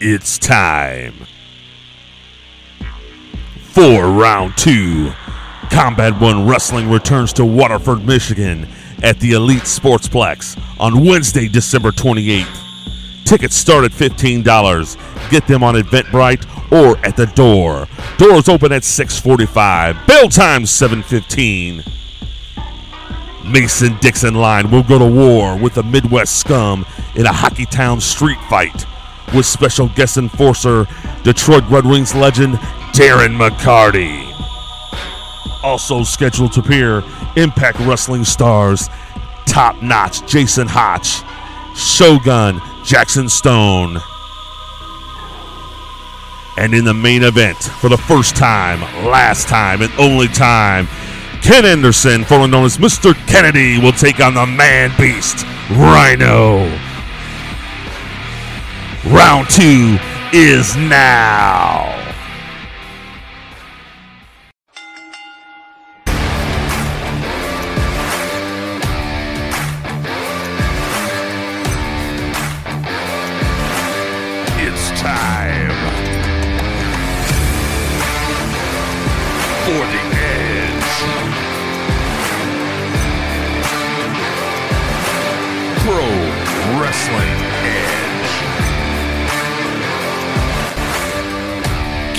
It's time for round two. Combat One Wrestling returns to Waterford, Michigan at the Elite Sportsplex on Wednesday, December 28th. Tickets start at $15. Get them on Eventbrite or at the door. Doors open at 645. Bell time 715. Mason Dixon line will go to war with the Midwest scum in a Hockey Town street fight with special guest enforcer Detroit Red Wings legend Darren McCarty. Also scheduled to appear Impact Wrestling stars Top Notch Jason Hotch, Shogun Jackson Stone. And in the main event, for the first time, last time, and only time, Ken Anderson, formerly known as Mr. Kennedy, will take on the man beast, Rhino. Round two is now.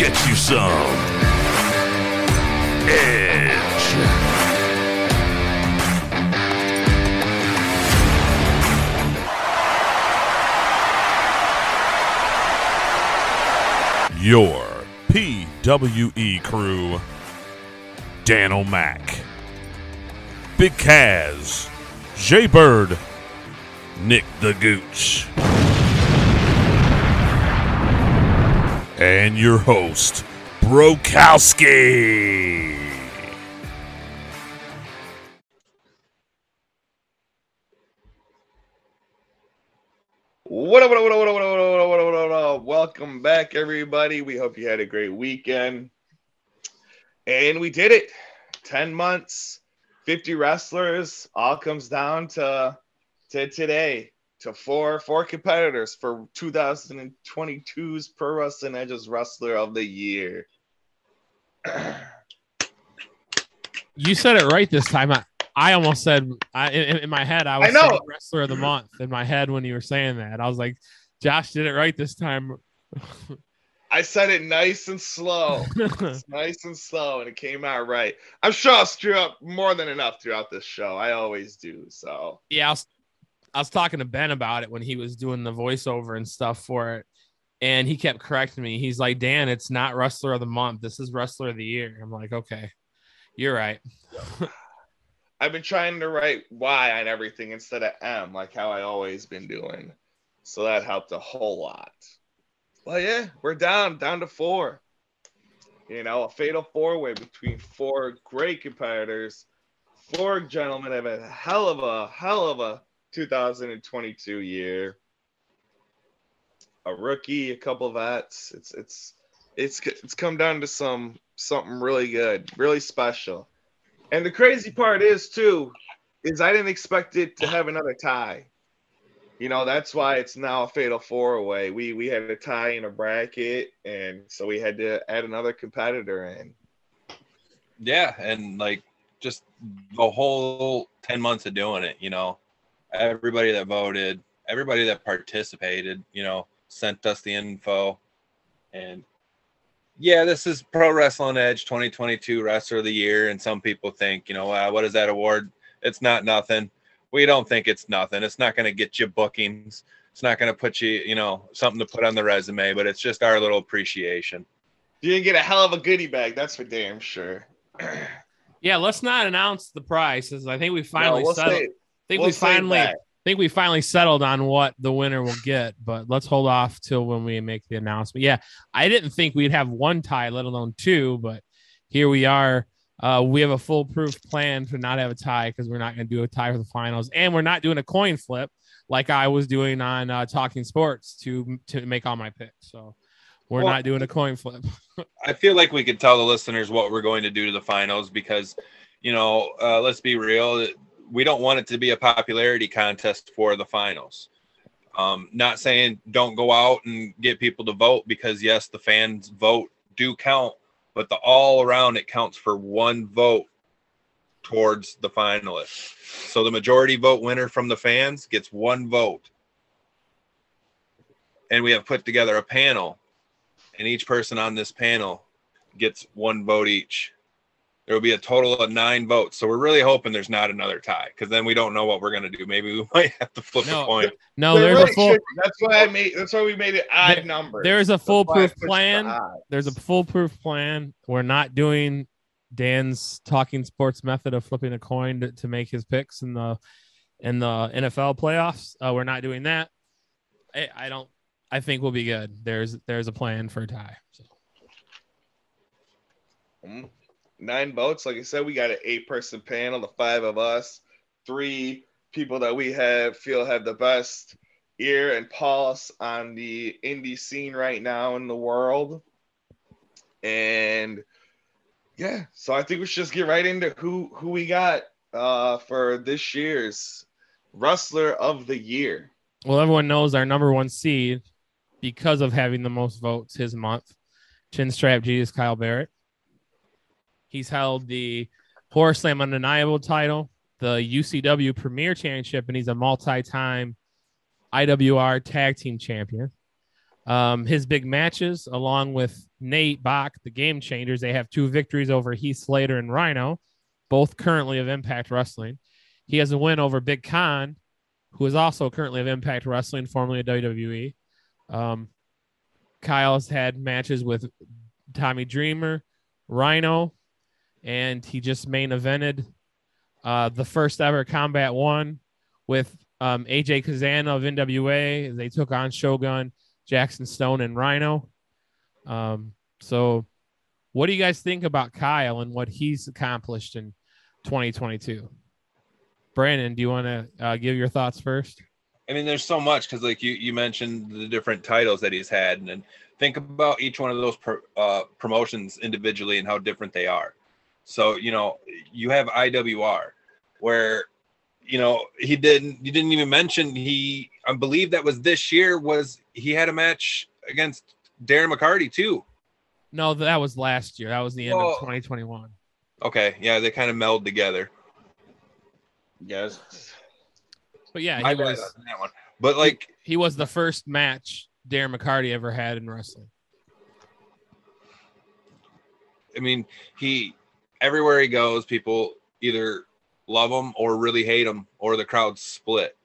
Get you some edge. Your PWE crew Dan O'Mac, Big Kaz, Jay Bird, Nick the Gooch, and your host, Brokowski. What up, what up, what up, what up, what up, what up, what up, what up, Welcome back, everybody. We hope you had a great weekend. And we did it. 10 months, 50 wrestlers, all comes down to, to today to four four competitors for 2022's Pro Wrestling Edges Wrestler of the Year. You said it right this time. I, I almost said I, in, in my head. I was I know. wrestler of the month in my head when you were saying that. I was like, Josh did it right this time. I said it nice and slow. Nice and slow, and it came out right. I'm sure I'll screw up more than enough throughout this show. I always do. So yeah, I was, I was talking to Ben about it when he was doing the voiceover and stuff for it, and he kept correcting me. He's like, Dan, it's not wrestler of the month. This is wrestler of the year. I'm like, okay, you're right. I've been trying to write Y on everything instead of M, like how I always been doing. So that helped a whole lot. Well, yeah, we're down, down to four. You know, a fatal four way between four great competitors. Four gentlemen have a hell of a hell of a 2022 year. A rookie, a couple of vets. It's it's it's it's come down to some something really good, really special. And the crazy part is too, is I didn't expect it to have another tie. You know, that's why it's now a fatal four way. We we had a tie in a bracket, and so we had to add another competitor in. Yeah, and like just the whole 10 months of doing it, you know, everybody that voted, everybody that participated, you know, sent us the info. And yeah, this is Pro Wrestling Edge 2022 Wrestler of the Year. And some people think, you know, uh, what is that award? It's not nothing. We don't think it's nothing. It's not going to get you bookings. It's not going to put you, you know, something to put on the resume, but it's just our little appreciation. You didn't get a hell of a goodie bag, that's for damn sure. Yeah, let's not announce the prices. I think we finally No, we'll settled. say- I think we'll we finally. I think we finally settled on what the winner will get, but let's hold off till when we make the announcement. Yeah, I didn't think we'd have one tie, let alone two, but here we are. Uh, we have a foolproof plan to not have a tie because we're not going to do a tie for the finals, and we're not doing a coin flip like I was doing on uh, Talking Sports to to make all my picks. So we're Well, not doing a coin flip. I feel like we could tell the listeners what we're going to do to the finals because, you know, uh, let's be real. We don't want it to be a popularity contest for the finals. Um, not saying don't go out and get people to vote because yes, the fans vote do count, but the all around it counts for one vote towards the finalists. So the majority vote winner from the fans gets one vote. And we have put together a panel, and each person on this panel gets one vote each. There will be a total of nine votes. So we're really hoping there's not another tie because then we don't know what we're going to do. Maybe we might have to flip No, a coin. No, There there's really a full should- That's why I made. That's why we made it odd There- numbers. there's a That's why foolproof pushed the plan. odd. there's a foolproof plan. We're not doing Dan's talking sports method of flipping a coin to, to make his picks in the in the NFL playoffs. Uh, we're not doing that. I, I don't. I think we'll be good. There's there's a plan for a tie. So. Mm. Nine votes. Like I said, we got an eight-person panel. The five of us, three people that we have feel have the best ear and pulse on the indie scene right now in the world. And yeah, so I think we should just get right into who who we got uh, for this year's wrestler of the year. Well, everyone knows our number one seed because of having the most votes his month. Chinstrap is Kyle Barrett. He's held the Horror Slam Undeniable title, the UCW Premier Championship, and he's a multi-time IWR Tag Team Champion. Um, his big matches, along with Nate Bach, the Game Changers, they have two victories over Heath Slater and Rhino, both currently of Impact Wrestling. He has a win over Big Kon, who is also currently of Impact Wrestling, formerly of WWE. Um, Kyle's had matches with Tommy Dreamer, Rhino, and he just main evented uh, the first ever Combat One with um, AJ Cazana of NWA. They took on Shogun, Jackson Stone, and Rhino. Um, so, what do you guys think about Kyle and what he's accomplished in 2022? Brandon, do you want to uh, give your thoughts first? I mean, there's so much because, like you, you mentioned the different titles that he's had, and then think about each one of those pro, uh, promotions individually and how different they are. So, you know, you have IWR, where, you know, he didn't, you didn't even mention he, I believe that was this year was he had a match against Darren McCarty too. No, that was last year. That was the end Whoa. of 2021. Okay, yeah, they kind of meld together. Yes. But yeah, he bad was on that one. But like, he was the first match Darren McCarty ever had in wrestling. I mean, he everywhere he goes, people either love him or really hate him, or the crowd's split.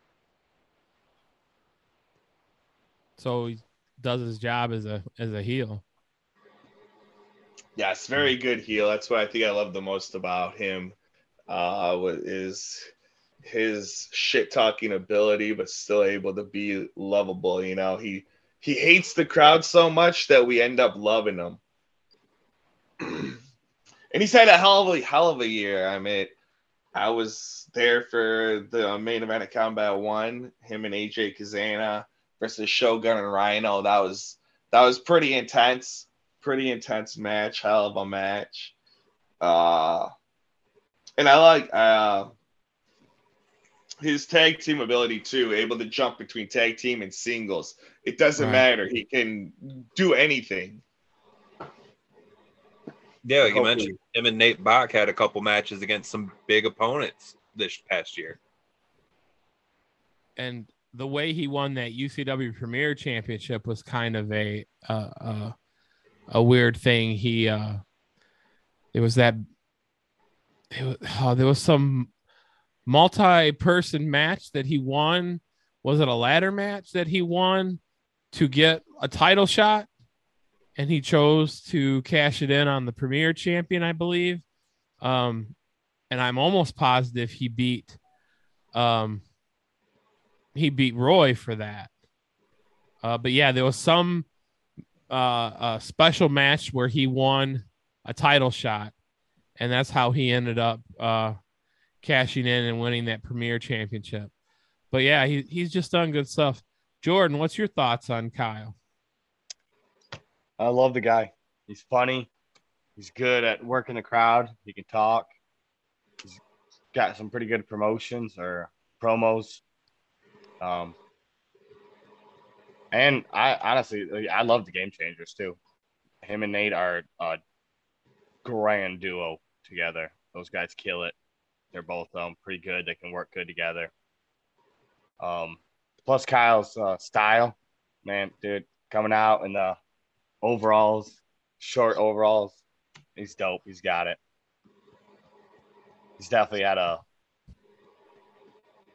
So he does his job as a as a heel. Yes, very good heel. That's what I think I love the most about him. Uh, wa- is his shit talking ability, but still able to be lovable. You know, he he hates the crowd so much that we end up loving him. and he's had a hell of a hell of a year. I mean, I was there for the main event of Combat One, him and AJ Cazana versus Shogun and Rhino. That was that was pretty intense pretty intense match, hell of a match. Uh, and I like uh, his tag team ability too, able to jump between tag team and singles. It doesn't Right. matter. He can do anything. Yeah, like you Hopefully. mentioned, him and Nate Bach had a couple matches against some big opponents this past year. And the way he won that UCW Premier Championship was kind of a uh, uh, a weird thing. He uh, it was that it was, oh, there was some multi-person match that he won. Was it a ladder match that he won to get a title shot? And he chose to cash it in on the Premier Champion, I believe. Um, and I'm almost positive he beat um he beat Roy for that. Uh, but yeah, there was some uh, special match where he won a title shot, and that's how he ended up uh, cashing in and winning that premier championship. But yeah, he, he's just done good stuff. Jordan, what's your thoughts on Kyle? I love the guy. He's funny. He's good at working the crowd. He can talk. He's got some pretty good promotions or promos. Um, And I honestly, I love the game changers too. Him and Nate are a grand duo together. Those guys kill it. They're both um pretty good. They can work good together. Um, plus Kyle's uh, style, man, dude, coming out in the overalls, short overalls, he's dope. He's got it. He's definitely had a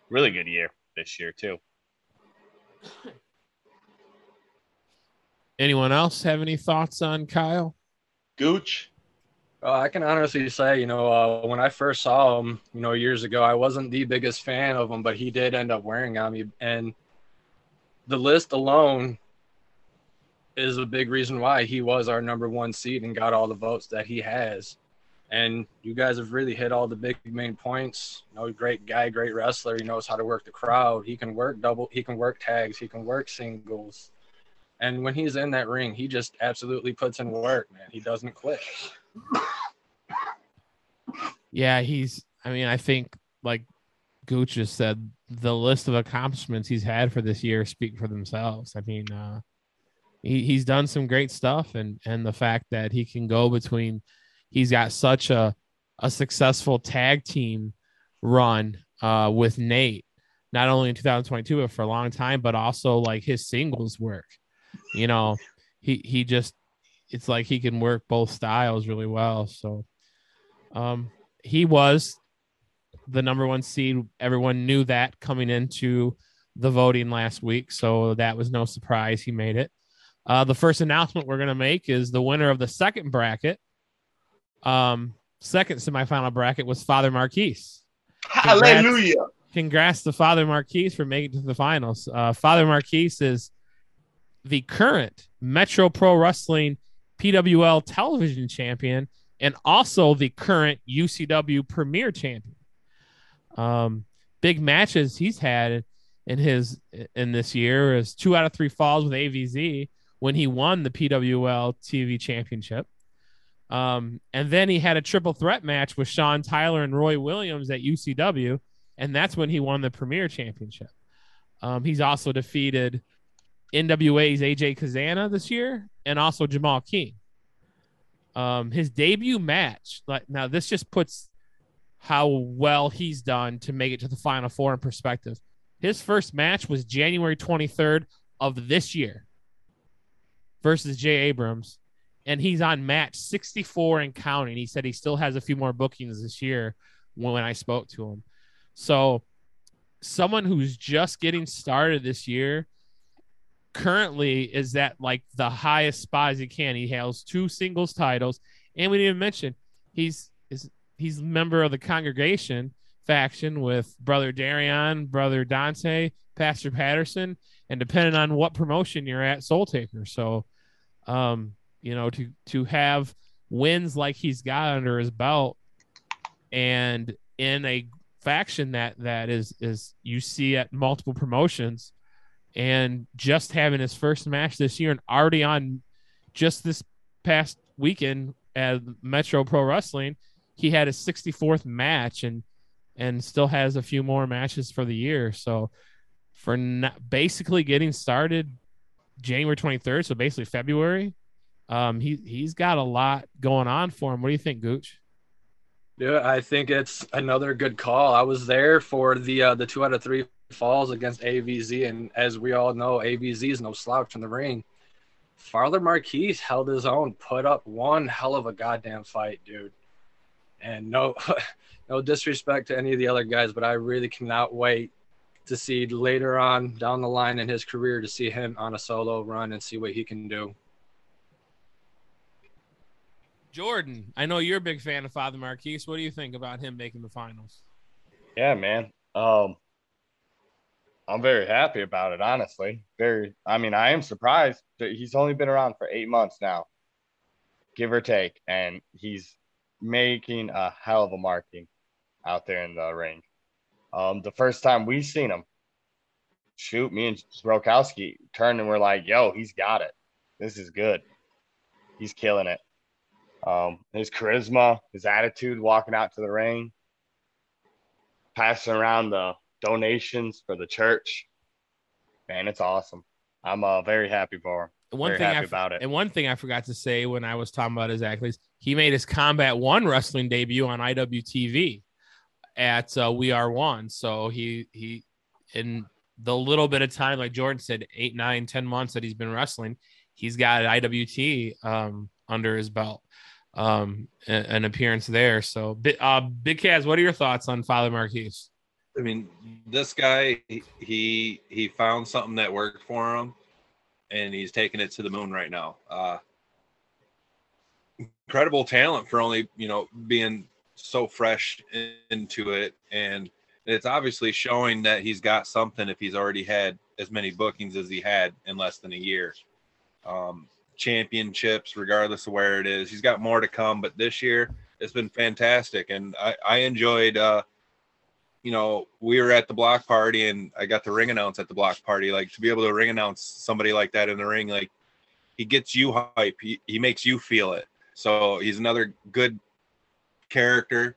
really good year this year too. Anyone else have any thoughts on Kyle? Gooch. Uh, I can honestly say, you know, uh, when I first saw him, you know, years ago, I wasn't the biggest fan of him, but he did end up wearing on me. And the list alone is a big reason why he was our number one seed and got all the votes that he has. And you guys have really hit all the big main points. You know, great guy, great wrestler. He knows how to work the crowd. He can work double. He can work tags. He can work singles. And when he's in that ring, he just absolutely puts in work, man. He doesn't quit. Yeah, he's. I mean, I think like Gooch just said, the list of accomplishments he's had for this year speak for themselves. I mean, uh, he, he's done some great stuff, and and the fact that he can go between, he's got such a a successful tag team run uh, with Nate, not only in 2022 but for a long time, but also like his singles work. You know, he he just it's like he can work both styles really well. So, um, he was the number one seed. Everyone knew that coming into the voting last week, so that was no surprise. He made it. Uh, the first announcement we're going to make is the winner of the second bracket. Um, second semifinal bracket was Father Marquise. Congrats. Hallelujah. Congrats to Father Marquise for making it to the finals. Uh, Father Marquise is the current Metro Pro Wrestling PWL television champion and also the current UCW Premier champion. Um, big matches he's had in his in this year is two out of three falls with AVZ when he won the PWL TV championship. Um, and then he had a triple threat match with Sean Tyler and Roy Williams at UCW, and that's when he won the Premier Championship. Um, he's also defeated NWA's AJ Cazana this year and also Jamal King. Um, his debut match, like now, this just puts how well he's done to make it to the Final Four in perspective. His first match was January 23rd of this year versus Jay Abrams, and he's on match 64 and counting. He said he still has a few more bookings this year when I spoke to him. So, someone who's just getting started this year currently is that like the highest spot as he can. He has two singles titles, and we didn't even mention he's is he's member of the congregation faction with brother Darion, brother Dante, Pastor Patterson, and depending on what promotion you're at, Soul Taker. So, um, you know, to to have wins like he's got under his belt, and in a faction that that is is you see at multiple promotions and just having his first match this year and already on just this past weekend at Metro Pro Wrestling, he had his 64th match and and still has a few more matches for the year. So for not basically getting started January 23rd, so basically February, um, he he's got a lot going on for him. What do you think, Gooch? Yeah, I think it's another good call. I was there for the uh, the two out of three falls against AVZ, and as we all know, AVZ is no slouch in the ring. Father Marquise held his own, put up one hell of a goddamn fight, dude. And no, no disrespect to any of the other guys, but I really cannot wait to see later on down the line in his career to see him on a solo run and see what he can do. Jordan, I know you're a big fan of Father Marquise. What do you think about him making the finals? Yeah, man. Um, I'm very happy about it, honestly. Very, I mean, I am surprised that he's only been around for eight months now, give or take, and he's making a hell of a marking out there in the ring. Um, the first time we seen him, shoot, me and Brokowski turned and we're like, yo, he's got it. This is good. He's killing it. Um, his charisma, his attitude walking out to the ring, passing around the donations for the church. Man, it's awesome. I'm uh, very happy for him. And one Very thing I happy f- about it. And one thing I forgot to say when I was talking about his accolades, he made his Combat One wrestling debut on IWTV at uh, We Are One. So he he in the little bit of time, like Jordan said, eight, nine, ten months that he's been wrestling, he's got IWT um, under his belt, um, an appearance there. So, uh, Big Kaz, what are your thoughts on Father Marquise? I mean, this guy he he found something that worked for him, and he's taking it to the moon right now. Uh, incredible talent for only you know being so fresh in- into it, and it's obviously showing that he's got something if he's already had as many bookings as he had in less than a year. Um, championships, regardless of where it is, he's got more to come. But this year, it's been fantastic, and I, I enjoyed. Uh, you know, we were at the block party and I got the ring announce at the block party. Like to be able to ring announce somebody like that in the ring, like he gets you hype. He, he makes you feel it. So he's another good character.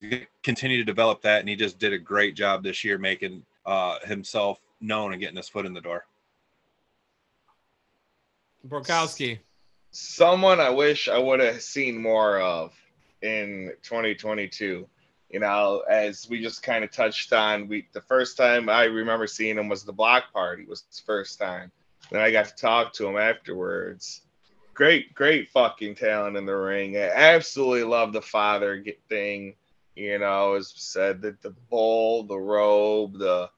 He's Continue to develop that, and he just did a great job this year making uh, himself known and getting his foot in the door. Borkowski. someone I wish I would have seen more of in 2022. You know, as we just kind of touched on, we the first time I remember seeing him was the block party was his first time. Then I got to talk to him afterwards. Great, great fucking talent in the ring. I absolutely love the father thing. You know, as said that the bowl, the robe, the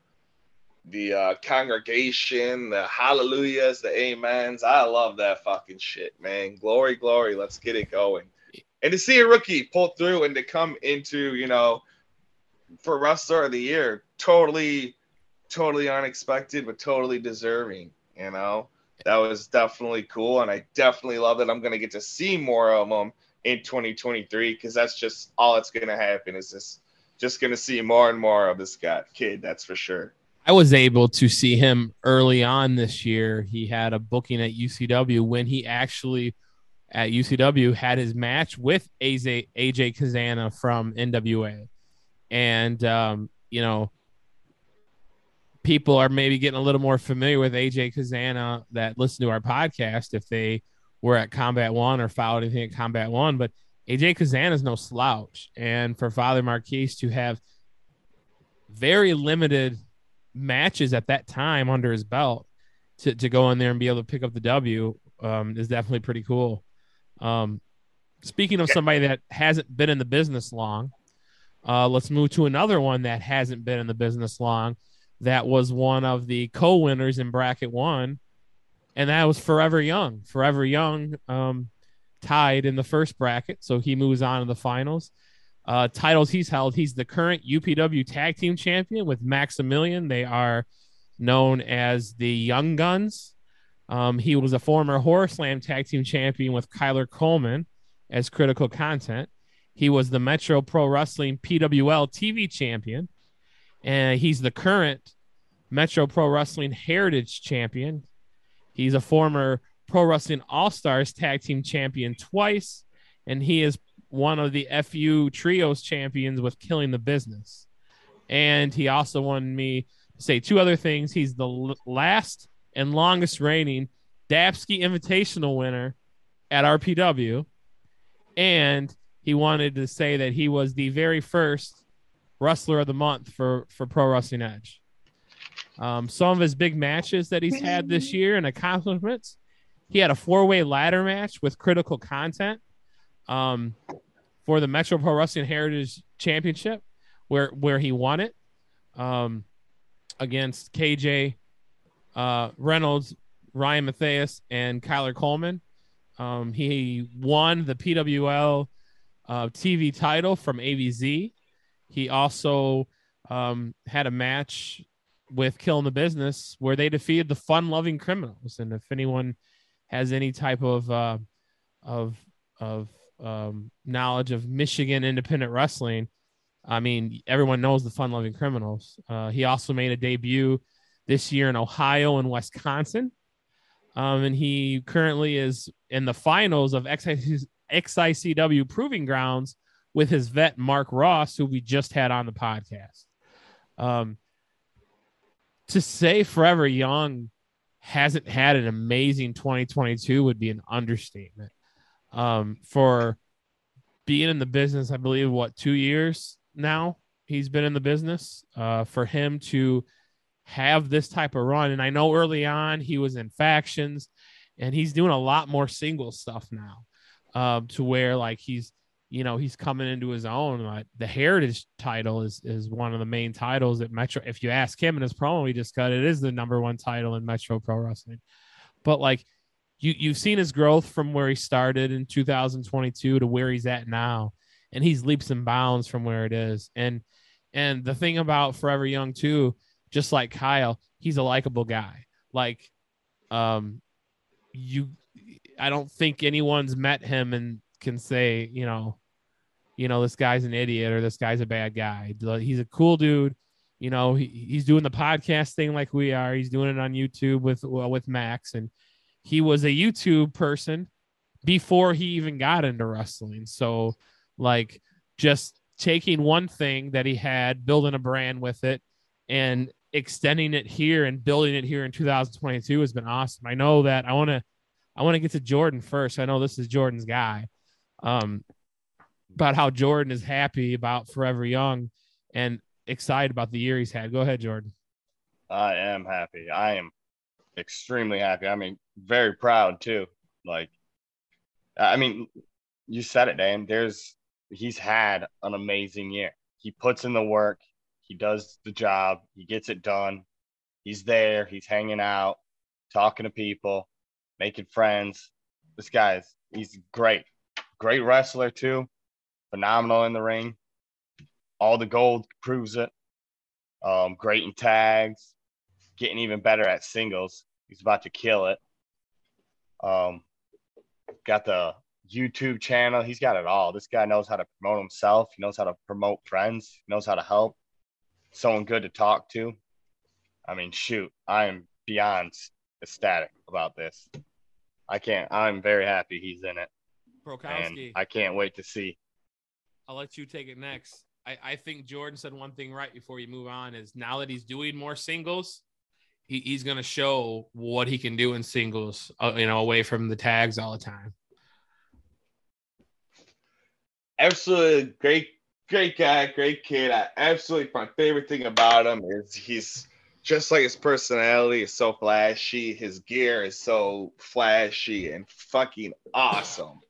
the uh, congregation, the hallelujahs, the amens. I love that fucking shit, man. Glory, glory. Let's get it going. And to see a rookie pull through and to come into, you know, for wrestler of the year, totally, totally unexpected, but totally deserving. You know, that was definitely cool, and I definitely love that I'm gonna get to see more of them in 2023 because that's just all that's gonna happen. Is this just gonna see more and more of this guy kid? That's for sure. I was able to see him early on this year. He had a booking at UCW when he actually at UCW had his match with AJ, AJ Cazana from NWA. And, um, you know, people are maybe getting a little more familiar with AJ Cazana that listen to our podcast if they were at Combat One or followed anything at Combat One. But AJ Cazana is no slouch. And for Father Marquise to have very limited matches at that time under his belt to, to go in there and be able to pick up the W um, is definitely pretty cool. Um, speaking of somebody that hasn't been in the business long, uh, let's move to another one that hasn't been in the business long. That was one of the co-winners in bracket one, and that was Forever Young. Forever Young um, tied in the first bracket, so he moves on to the finals uh, titles he's held. He's the current UPW Tag Team Champion with Maximilian. They are known as the Young Guns. Um, he was a former Horror Slam Tag Team Champion with Kyler Coleman as critical content. He was the Metro Pro Wrestling PWL TV Champion, and he's the current Metro Pro Wrestling Heritage Champion. He's a former Pro Wrestling All Stars Tag Team Champion twice, and he is one of the FU Trios champions with Killing the Business. And he also wanted me to say two other things. He's the l- last and longest reigning Dapsky Invitational winner at RPW. And he wanted to say that he was the very first wrestler of the month for, for Pro Wrestling Edge. Um, some of his big matches that he's had this year and accomplishments. He had a four way ladder match with critical content um, for the Metro Pro Wrestling Heritage Championship, where where he won it um, against KJ uh, Reynolds, Ryan Matthias, and Kyler Coleman. Um, he won the PWL uh, TV title from AVZ. He also um, had a match with Killing the Business where they defeated the Fun Loving Criminals. And if anyone has any type of uh, of of um, knowledge of Michigan independent wrestling, I mean, everyone knows the Fun Loving Criminals. Uh, he also made a debut this year in Ohio and Wisconsin. Um, and he currently is in the finals of XIC, XICW Proving Grounds with his vet, Mark Ross, who we just had on the podcast. Um, to say Forever Young hasn't had an amazing 2022 would be an understatement. Um, for being in the business, I believe what two years now he's been in the business. Uh, for him to have this type of run, and I know early on he was in factions, and he's doing a lot more single stuff now, um, to where like he's you know he's coming into his own. The Heritage title is is one of the main titles at Metro. If you ask him in his promo, he just got it is the number one title in Metro Pro Wrestling. But like you you've seen his growth from where he started in 2022 to where he's at now, and he's leaps and bounds from where it is. And and the thing about Forever Young too, just like Kyle, he's a likable guy. Like um you I don't think anyone's met him and can say, you know, you know, this guy's an idiot or this guy's a bad guy. He's a cool dude. You know, he, he's doing the podcast thing like we are. He's doing it on YouTube with well, with Max, and he was a YouTube person before he even got into wrestling. So, like, just taking one thing that he had, building a brand with it, and extending it here and building it here in 2022 has been awesome. I know that I want to, I want to get to Jordan first. I know this is Jordan's guy. Um, about how Jordan is happy about Forever Young and excited about the year he's had. Go ahead, Jordan. I am happy. I am extremely happy. I mean, very proud too. Like, I mean, you said it, Dan. There's he's had an amazing year. He puts in the work. He does the job. He gets it done. He's there. He's hanging out, talking to people, making friends. This guy's he's great. Great wrestler too phenomenal in the ring. All the gold proves it. Um, great in tags, getting even better at singles. He's about to kill it. Um, got the YouTube channel. He's got it all. This guy knows how to promote himself. He knows how to promote friends. He knows how to help. Someone good to talk to. I mean, shoot, I am beyond ecstatic about this. I can't. I'm very happy he's in it. Brokowski. And I can't wait to see I'll let you take it next. I, I think Jordan said one thing right before you move on is now that he's doing more singles, he, he's going to show what he can do in singles, uh, you know, away from the tags all the time. Absolutely great, great guy, great kid. I absolutely my favorite thing about him is he's just like his personality is so flashy. His gear is so flashy and fucking awesome.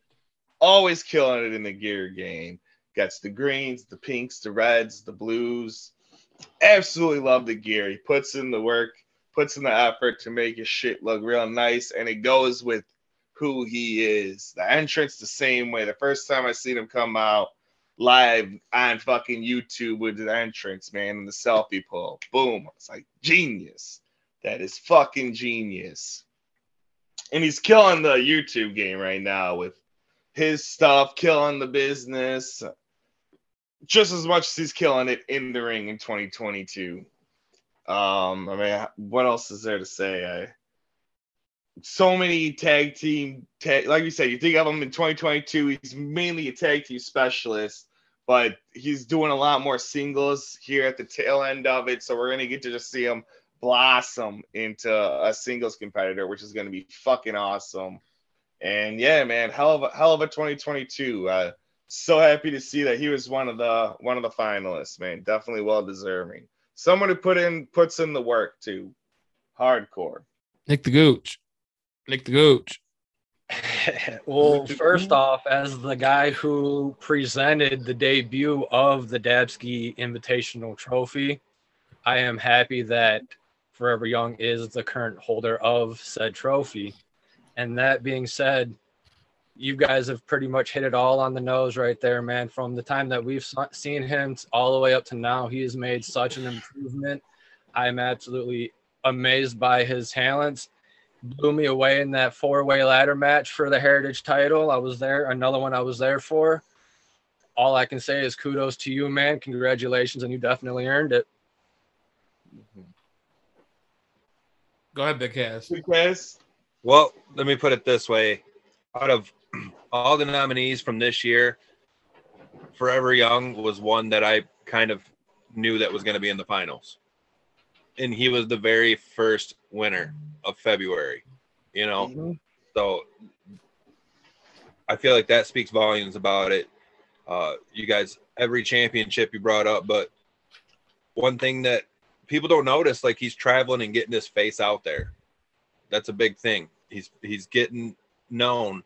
Always killing it in the gear game. Gets the greens, the pinks, the reds, the blues. Absolutely love the gear. He puts in the work, puts in the effort to make his shit look real nice, and it goes with who he is. The entrance the same way. The first time I seen him come out live on fucking YouTube with the entrance, man, and the selfie pull. Boom. It's like genius. That is fucking genius. And he's killing the YouTube game right now with his stuff, killing the business just as much as he's killing it in the ring in 2022. Um, I mean, what else is there to say? I so many tag team tag, like you said, you think of him in 2022. He's mainly a tag team specialist, but he's doing a lot more singles here at the tail end of it. So we're gonna get to just see him blossom into a singles competitor, which is gonna be fucking awesome. And yeah, man, hell of a hell of a 2022. Uh, so happy to see that he was one of the one of the finalists, man. Definitely well deserving. Someone who put in puts in the work too. Hardcore. Nick the Gooch. Nick the Gooch. well, first off, as the guy who presented the debut of the Dabski Invitational Trophy, I am happy that Forever Young is the current holder of said trophy. And that being said, you guys have pretty much hit it all on the nose right there, man. From the time that we've seen him all the way up to now, he has made such an improvement. I'm absolutely amazed by his talents. Blew me away in that four way ladder match for the Heritage title. I was there, another one I was there for. All I can say is kudos to you, man. Congratulations, and you definitely earned it. Go ahead, Big Kaz. Big Kaz. Well, let me put it this way out of all the nominees from this year, Forever Young was one that I kind of knew that was going to be in the finals. And he was the very first winner of February. You know, Mhm. so I feel like that speaks volumes about it. Uh, you guys, every championship you brought up, but one thing that people don't notice, like he's traveling and getting his face out there. That's a big thing. He's he's getting known.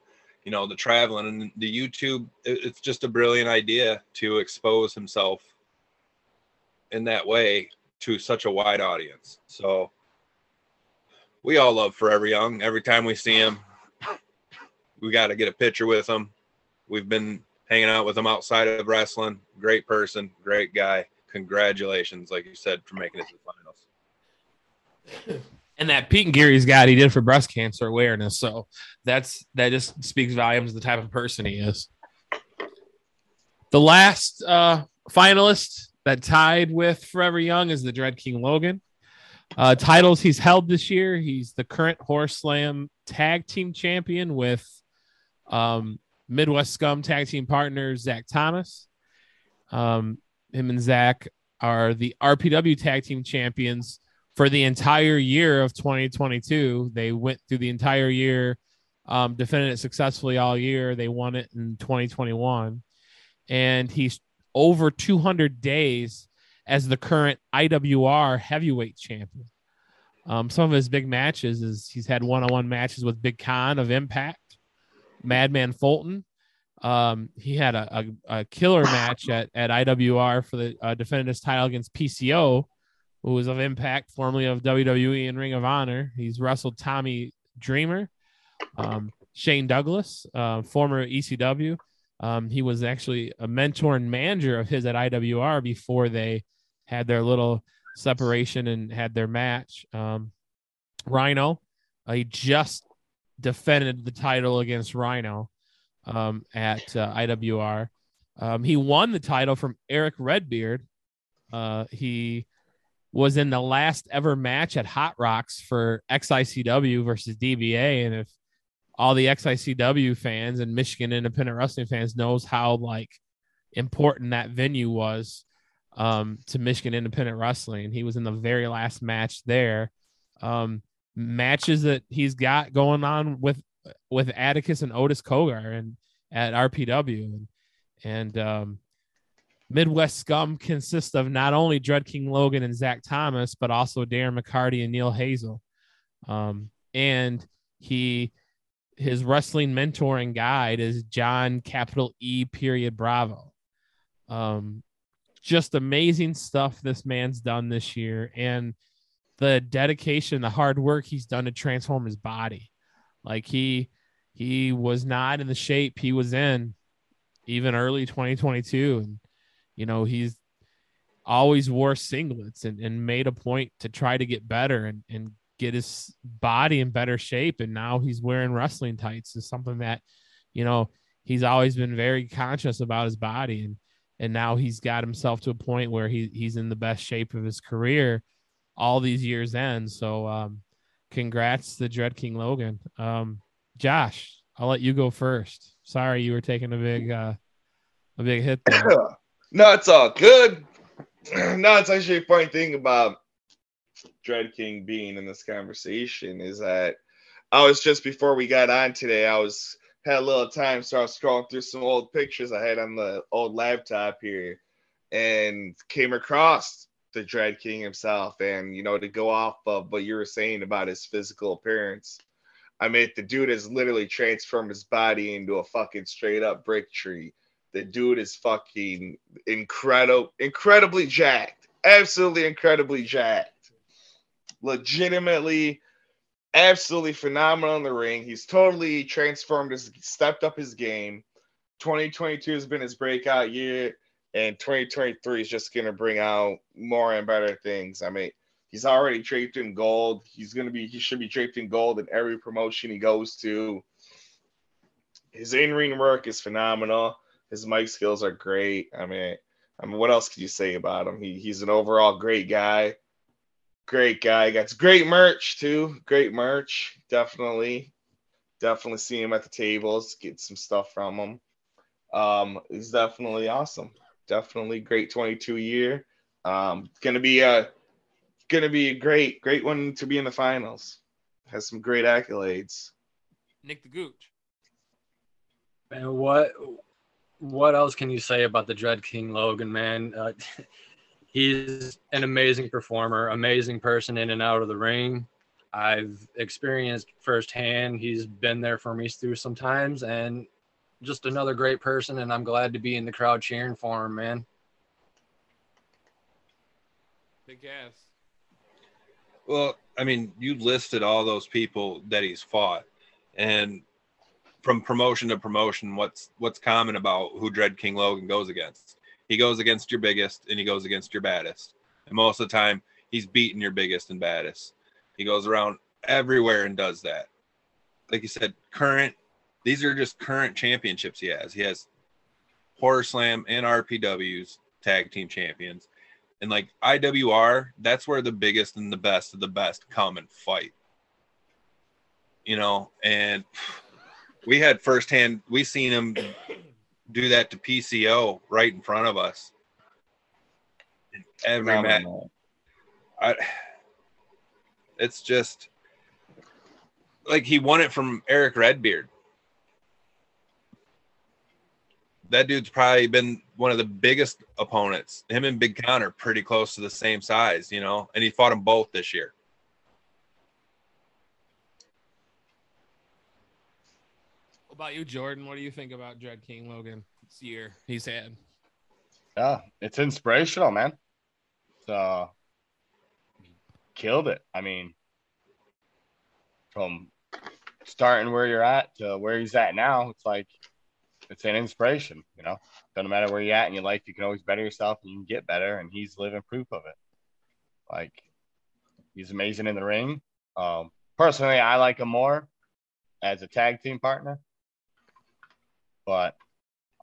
You know, the traveling and the YouTube. It's just a brilliant idea to expose himself in that way to such a wide audience. So we all love Forever Young. Every time we see him, we got to get a picture with him. We've been hanging out with him outside of wrestling. Great person, great guy. Congratulations, like you said, for making it to the finals. and that Pete and Gary's got he did for breast cancer awareness. So that's that just speaks volumes of the type of person he is. The last uh, finalist that tied with Forever Young is the Dread King Logan. Uh, titles he's held this year. He's the current Horror Slam Tag Team Champion with um, Midwest Scum Tag Team partner Zach Thomas. Um, him and Zach are the RPW Tag Team Champions for the entire year of 2022. They went through the entire year, um, defended it successfully all year. They won it in 2021. And he's over 200 days as the current IWR heavyweight champion. Um, some of his big matches is he's had one-on-one matches with Big Kon of Impact, Madman Fulton. Um, he had a, a, a killer match at, at IWR for the uh, defending his title against PCO, who was of Impact, formerly of WWE and Ring of Honor. He's wrestled Tommy Dreamer, um, Shane Douglas, uh, former ECW. Um, he was actually a mentor and manager of his at IWR before they had their little separation and had their match. Um, Rhino, uh, he just defended the title against Rhino um, at uh, IWR. Um, he won the title from Eric Redbeard. Uh, he was in the last ever match at Hot Rocks for XICW versus DBA, and if all the XICW fans and Michigan independent wrestling fans knows how like important that venue was um, to Michigan independent wrestling. He was in the very last match there. Um, matches that he's got going on with with Atticus and Otis Cogar and at RPW and and um, Midwest Scum consists of not only Dread King Logan and Zach Thomas, but also Darren McCarty and Neil Hazel. Um, and he his wrestling mentor and guide is John capital E period Bravo. Um, just amazing stuff this man's done this year and the dedication, the hard work he's done to transform his body. Like he he was not in the shape he was in even early 2022 and you know he's always wore singlets and, and made a point to try to get better and, and get his body in better shape. And now he's wearing wrestling tights. Is something that you know he's always been very conscious about his body. And and now he's got himself to a point where he, he's in the best shape of his career all these years in. So um congrats to dread king logan. Um josh i'll let you go first. Sorry you were taking a big uh a big hit there no, it's all good. no, it's actually a funny thing about Dread King being in this conversation is that I was just before we got on today, I was had a little time, so I was scrolling through some old pictures I had on the old laptop here and came across the Dread King himself. And you know, to go off of what you were saying about his physical appearance, I mean, the dude has literally transformed his body into a fucking straight up brick tree. The dude is fucking incredible, incredibly jacked, absolutely incredibly jacked, legitimately, absolutely phenomenal in the ring. He's totally transformed, his stepped up his game. 2022 has been his breakout year, and 2023 is just gonna bring out more and better things. I mean, he's already draped in gold. He's gonna be, he should be draped in gold in every promotion he goes to. His in-ring work is phenomenal. His mic skills are great. I mean, I mean, what else could you say about him? He, he's an overall great guy. Great guy. Got great merch too. Great merch. Definitely, definitely see him at the tables. Get some stuff from him. Um, he's definitely awesome. Definitely great 22 year. Um, gonna be a gonna be a great, great one to be in the finals. has some great accolades. Nick the Gooch. And what what else can you say about the Dread King Logan, man? Uh, he's an amazing performer, amazing person in and out of the ring. I've experienced firsthand. He's been there for me through some times and just another great person. And I'm glad to be in the crowd cheering for him, man. Big Kaz. Well, I mean, you listed all those people that he's fought, and from promotion to promotion, what's what's common about who Dread King Logan goes against? He goes against your biggest, and he goes against your baddest, and most of the time, he's beating your biggest and baddest. He goes around everywhere and does that. Like you said, current. These are just current championships he has. He has Horror Slam and RPW's tag team champions and like IWR, that's where the biggest and the best of the best come and fight. You know, and we had firsthand, we seen him do that to PCO right in front of us. Every match. I, it's just like he won it from Eric Redbeard that dude's probably been one of the biggest opponents. Him and Big Kon are pretty close to the same size, you know, and he fought them both this year. About you, Jordan? What do you think about Dread King Logan this year he's had? Yeah, it's inspirational, man. So killed it. I mean, from starting where you're at to where he's at now, it's like it's an inspiration. You know, doesn't matter where you're at in your life, you can always better yourself and you can get better. And he's living proof of it. Like he's amazing in the ring. Um, personally, I like him more as a tag team partner. But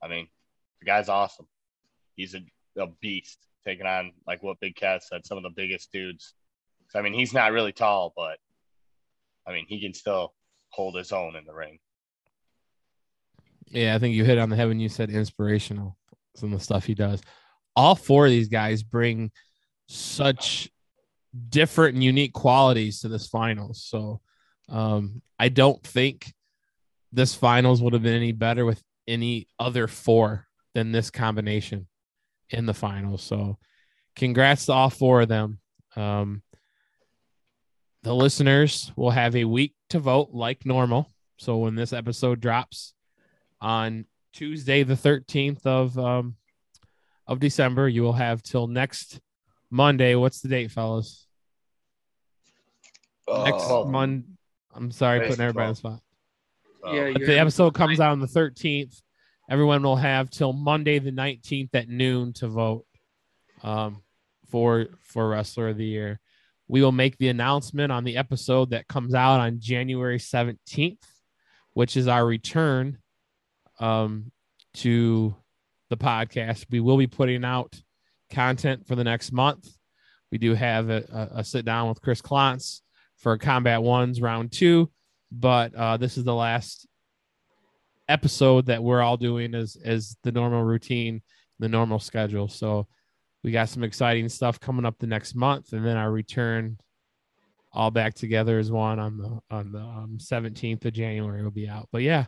I mean, the guy's awesome. He's a, a beast taking on like what Big Kaz said, some of the biggest dudes. So I mean, he's not really tall, but I mean, he can still hold his own in the ring. Yeah, I think you hit on the head when you said inspirational. Some of the stuff he does. All four of these guys bring such different and unique qualities to this finals. So um, I don't think this finals would have been any better with any other four than this combination in the finals. So congrats to all four of them. Um, the listeners will have a week to vote like normal. So when this episode drops, on Tuesday, the 13th of um, of December. You will have till next Monday. What's the date, fellas? Next Oh. Monday. I'm sorry, putting everybody on the spot. So, Yeah, If the episode comes out on the 13th, everyone will have till Monday the 19th at noon to vote um, for for wrestler of the year. We will make the announcement on the episode that comes out on January 17th, which is our return um, to the podcast. We will be putting out content for the next month. We do have a, a, a sit down with Chris Klontz for Combat Ones round two, but uh, this is the last episode that we're all doing as as the normal routine, the normal schedule. So we got some exciting stuff coming up the next month, and then our return all back together as one on the on the um, 17th of January will be out. But yeah,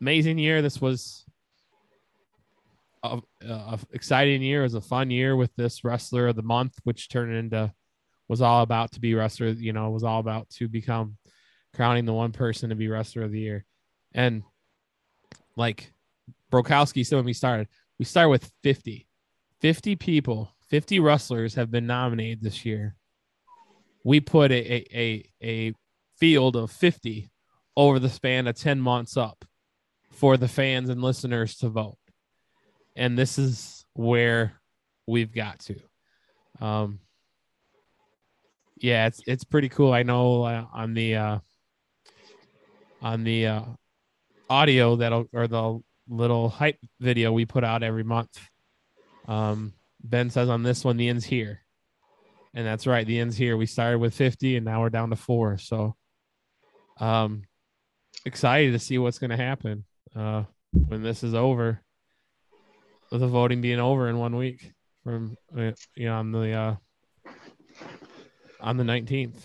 amazing year. This was a, a exciting year. It was a fun year with this wrestler of the month, which turned into was all about to be wrestler. You know, was all about to become crowning the one person to be wrestler of the year. And like Brokowski said when we started, we started with 50. 50 people, 50 wrestlers have been nominated this year. We put a, a, a, a field of 50 over the span of 10 months up for the fans and listeners to vote. And this is where we've got to. Um, yeah, it's it's pretty cool. I know uh, on the uh, on the uh, audio that'll or the little hype video we put out every month. Um, ben says on this one the end's here, and that's right. The end's here. We started with 50 and now we're down to four. So, um, excited to see what's going to happen uh, when this is over. With the voting being over in one week from uh, you know on the uh, on the 19th.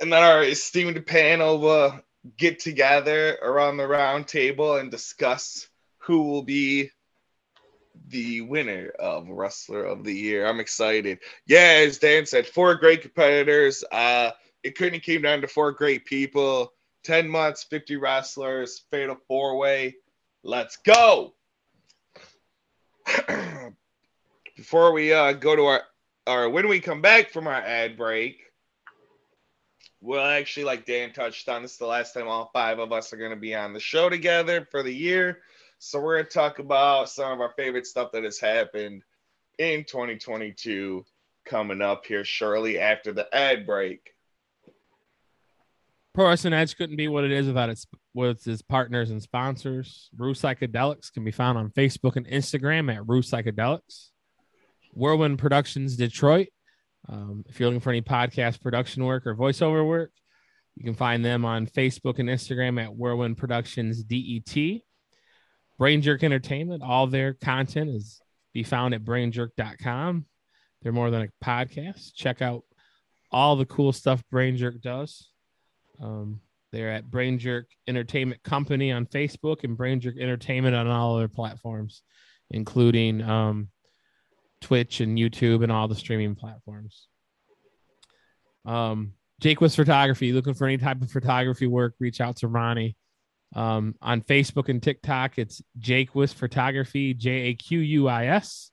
and then our esteemed panel will get together around the round table and discuss who will be the winner of Wrestler of the Year. I'm excited. Yeah, as Dan said, four great competitors. Uh, it couldn't came down to four great people. 10 months, 50 wrestlers, fatal four way. Let's go. Before we uh, go to our, or when we come back from our ad break, we'll actually, like Dan touched on, this is the last time all five of us are going to be on the show together for the year. So we're going to talk about some of our favorite stuff that has happened in 2022 coming up here shortly after the ad break. Pro Wrestling Edge couldn't be what it is without its with its partners and sponsors. Rue Psychedelics can be found on Facebook and Instagram at Rue Psychedelics. Whirlwind Productions Detroit. Um, if you're looking for any podcast production work or voiceover work, you can find them on Facebook and Instagram at Whirlwind Productions DET. Brain Jerk Entertainment, all their content is be found at brainjerk.com. They're more than a podcast. Check out all the cool stuff Brain Jerk does. Um, they're at Brain Jerk Entertainment Company on Facebook and Brain Jerk Entertainment on all other platforms, including um, Twitch and YouTube and all the streaming platforms. Um, Jaquis photography. Looking for any type of photography work, reach out to Ronnie. Um, on Facebook and TikTok, it's Jaquis Photography, J A Q U I S.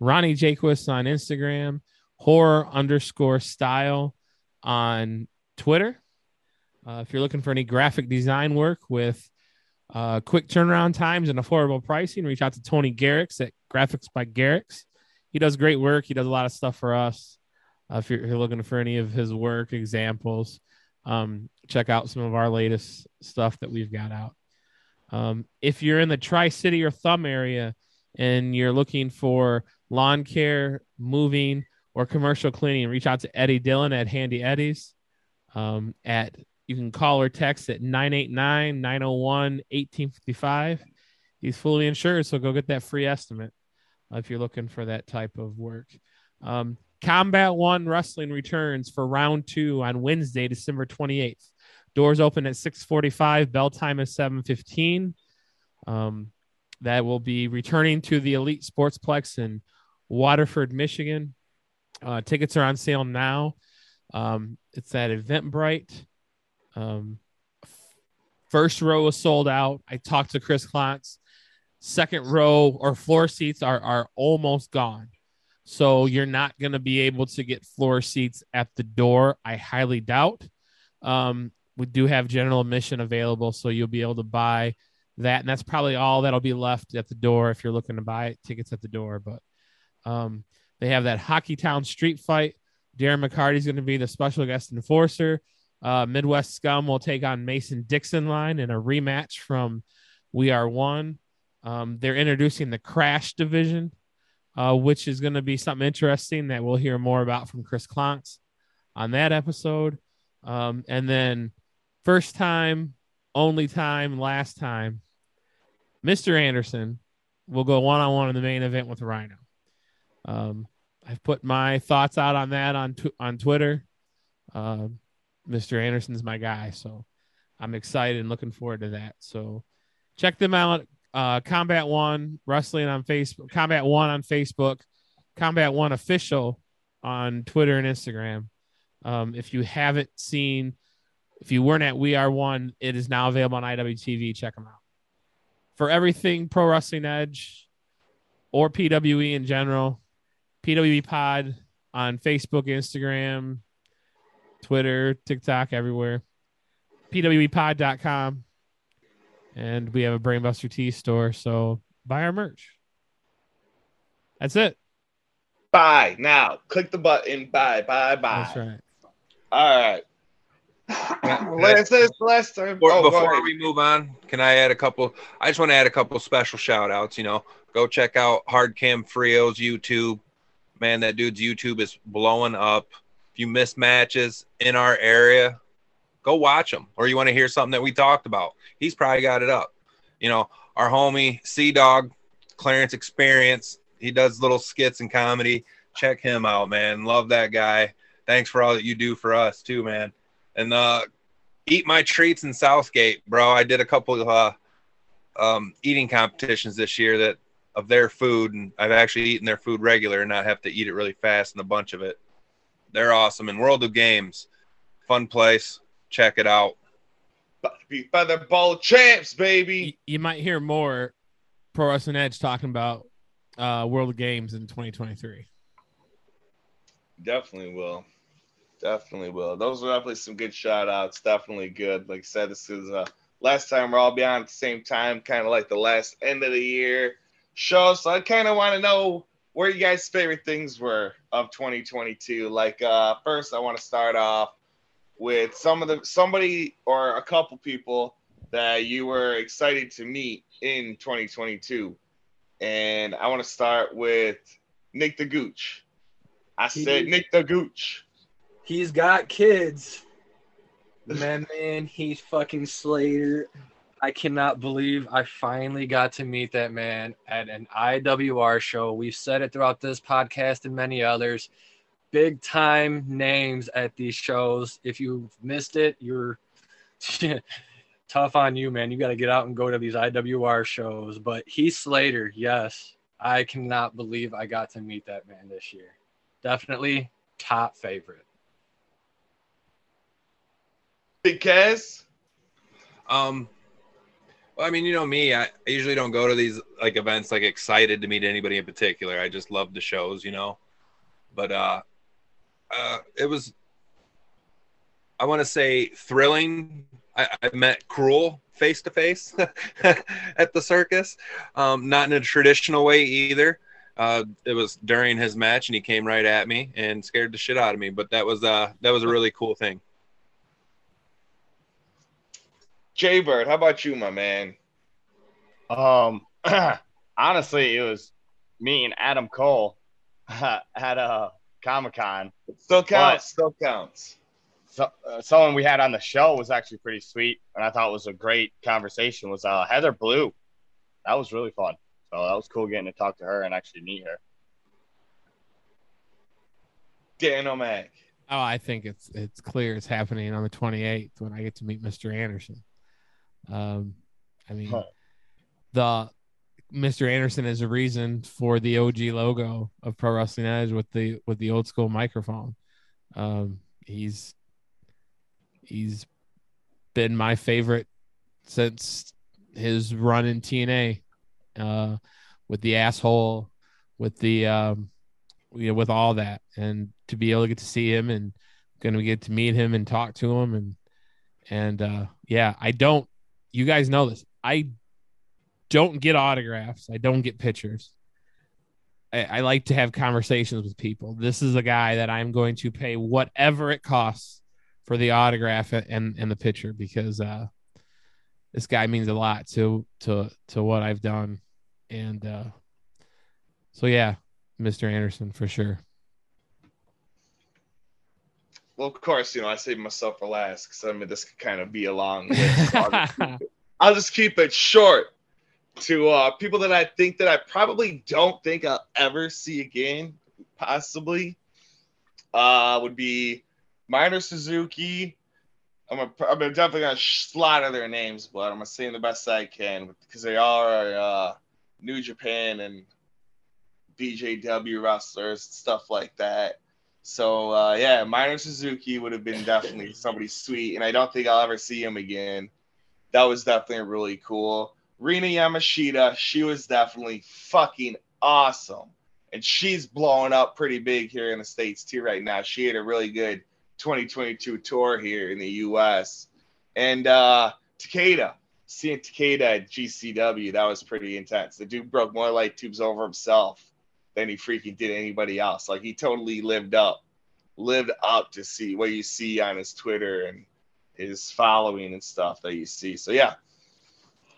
Ronnie Jaquis on Instagram, horror underscore style on Twitter. Uh, if you're looking for any graphic design work with uh, quick turnaround times and affordable pricing, reach out to Tony Garrix at Graphics by Garrix. He does great work. He does a lot of stuff for us. Uh, if, you're, if, you're, looking for any of his work examples, um, check out some of our latest stuff that we've got out. Um, if you're in the Tri City or Thumb area and you're looking for lawn care, moving, or commercial cleaning, reach out to Eddie Dillon at Handy Eddie's. Um, at you can call or text at 989 901 1855. He's fully insured, so go get that free estimate if you're looking for that type of work. Um, Combat One Wrestling returns for round two on Wednesday, December 28th. Doors open at 6:45. Bell time is 7:15. Um, that will be returning to the Elite Sportsplex in Waterford, Michigan. Uh, tickets are on sale now. Um, it's at Eventbrite. Um, first row was sold out. I talked to Chris Klontz. Second row or floor seats are are almost gone. So you're not going to be able to get floor seats at the door. I highly doubt. Um, we do have general admission available, so you'll be able to buy that, and that's probably all that'll be left at the door if you're looking to buy tickets at the door. But um, they have that Hockey Town Street Fight. Darren McCarty is going to be the special guest enforcer. Uh, Midwest Scum will take on Mason Dixon line in a rematch from We Are One. Um, they're introducing the Crash division, uh, which is going to be something interesting that we'll hear more about from Chris Klontz on that episode. Um, and then first time, only time, last time, Mr. Anderson will go one on one in the main event with Rhino. Um, I've put my thoughts out on that on tw- on Twitter. Uh, Mr. Anderson's my guy, so I'm excited and looking forward to that. So check them out. Uh, Combat One Wrestling on Facebook, Combat One on Facebook, Combat One Official on Twitter and Instagram. Um, if you haven't seen, if you weren't at We Are One, it is now available on IWTV. Check them out. For everything Pro Wrestling Edge or PWE in general, PWE Pod on Facebook, Instagram, Twitter, TikTok, everywhere. PWEpod.com. And we have a Brainbuster Tea store. So buy our merch. That's it. Buy now. Click the button. Buy, buy, buy. That's right. All right. last, last time. Before, oh, before we move on, can I add a couple? I just want to add a couple special shout outs. You know, go check out Hardcam Frio's YouTube. Man, that dude's YouTube is blowing up. If you miss matches in our area, go watch them. Or you want to hear something that we talked about, he's probably got it up. You know, our homie Sea Dog, Clarence Experience, he does little skits and comedy. Check him out, man. Love that guy. Thanks for all that you do for us too, man. and uh, eat my treats in Southgate, bro. I did a couple of uh, um, eating competitions this year that of their food, and I've actually eaten their food regular and not have to eat it really fast and a bunch of it. They're awesome. And World of Games, fun place. Check it out. About to be Feather Bowl champs, baby. Y- you might hear more Pro Wrestling Edge talking about uh, World Games in 2023. Definitely will. Definitely will. Those are definitely some good shout outs. Definitely good. Like I said, this is uh last time we're all be on at the same time, kind of like the last end of the year show. So I kind of want to know where you guys' favorite things were of 2022. Like uh first I want to start off with some of the somebody or a couple people that you were excited to meet in 2022. And I want to start with Nick the Gooch. I said Nick the Gooch. He's got kids. Man, man, he's fucking Slater. I cannot believe I finally got to meet that man at an IWR show. We've said it throughout this podcast and many others. Big time names at these shows. If you've missed it, you're tough on you, man. You got to get out and go to these IWR shows. But Heath Slater, yes. I cannot believe I got to meet that man this year. Definitely top favorite. Kaz. Um, well, I mean, you know me, I usually don't go to these like events like excited to meet anybody in particular. I just love the shows, you know. But uh, uh, it was, I want to say, thrilling. I, I met Cruel face to face at the circus, um, not in a traditional way either. Uh, it was during his match, and he came right at me and scared the shit out of me. But that was uh, that was a really cool thing. Jay Bird, how about you, my man? Um, honestly, it was me and Adam Cole at a Comic Con. Still counts. Still counts. So, uh, someone we had on the show was actually pretty sweet, and I thought it was a great conversation. Was uh, Heather Blue? That was really fun. So that was cool getting to talk to her and actually meet her. Dan O'Mac. Oh, I think it's it's clear it's happening on the 28th when I get to meet Mr. Anderson. Um, I mean, Huh. the Mr. Anderson is a reason for the OG logo of Pro Wrestling Edge with the with the old school microphone. Um, he's he's been my favorite since his run in TNA, uh, with the asshole, with the um, you know, with all that, and to be able to get to see him and gonna get to meet him and talk to him and and uh, yeah, I don't. You guys know this. I don't get autographs. I don't get pictures. I, I like to have conversations with people. This is a guy that I'm going to pay whatever it costs for the autograph and and the picture because uh, this guy means a lot to to to what I've done, and uh, so yeah, Mr. Anderson for sure. Well, of course, you know, I saved myself for last because I mean, this could kind of be a long list. So I'll, just keep it, I'll just keep it short to uh, people that I think that I probably don't think I'll ever see again, possibly, uh, would be Minoru Suzuki. I'm, a, I'm definitely to slaughter their names, but I'm to say them the best I can because they are uh, New Japan and BJW wrestlers, stuff like that. So uh, yeah, Minoru Suzuki would have been definitely somebody sweet, and I don't think I'll ever see him again. That was definitely really cool. Rina Yamashita, she was definitely fucking awesome, and she's blowing up pretty big here in the states too right now. She had a really good 2022 tour here in the U.S. And uh, Takeda, seeing Takeda at GCW, that was pretty intense. The dude broke more light tubes over himself than he freaking did anybody else. Like he totally lived up, lived up to see what you see on his Twitter and his following and stuff that you see. So yeah,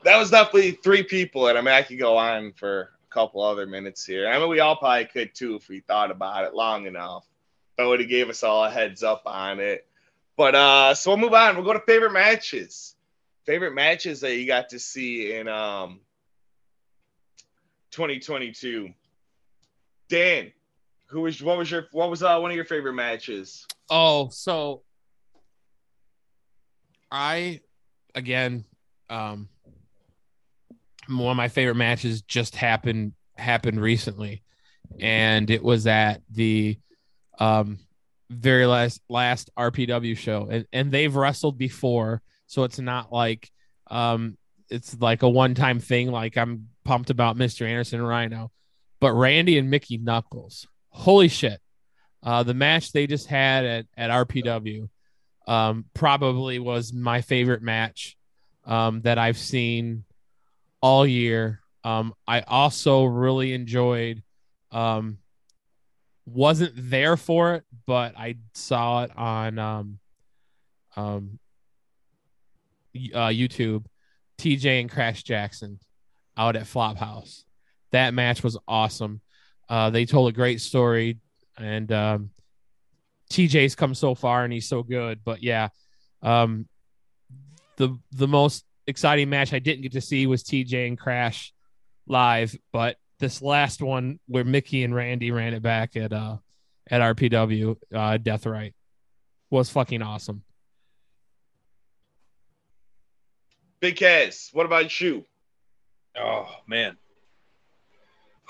that was definitely three people, and I mean I could go on for a couple other minutes here. I mean we all probably could too if we thought about it long enough. But would have gave us all a heads up on it. But uh, so we'll move on. We'll go to favorite matches. Favorite matches that you got to see in um 2022. Dan, who was what was your what was uh one of your favorite matches? Oh, so I again, um, one of my favorite matches just happened happened recently, and it was at the um very last last RPW show, and and they've wrestled before, so it's not like um it's like a one time thing. Like I'm pumped about Mr. Anderson Rhino, but Randy and Mickey Knuckles, holy shit! Uh, the match they just had at at RPW um, probably was my favorite match um, that I've seen all year. Um, I also really enjoyed. Um, wasn't there for it, but I saw it on um, um, uh, YouTube. TJ and Crash Jackson out at Flophouse. That match was awesome. Uh, they told a great story, and um, TJ's come so far and he's so good. But yeah, um, the the most exciting match I didn't get to see was TJ and Crash live, but this last one where Mickey and Randy ran it back at uh at RPW uh Death Right was fucking awesome. Big Kaz, what about you? Oh man.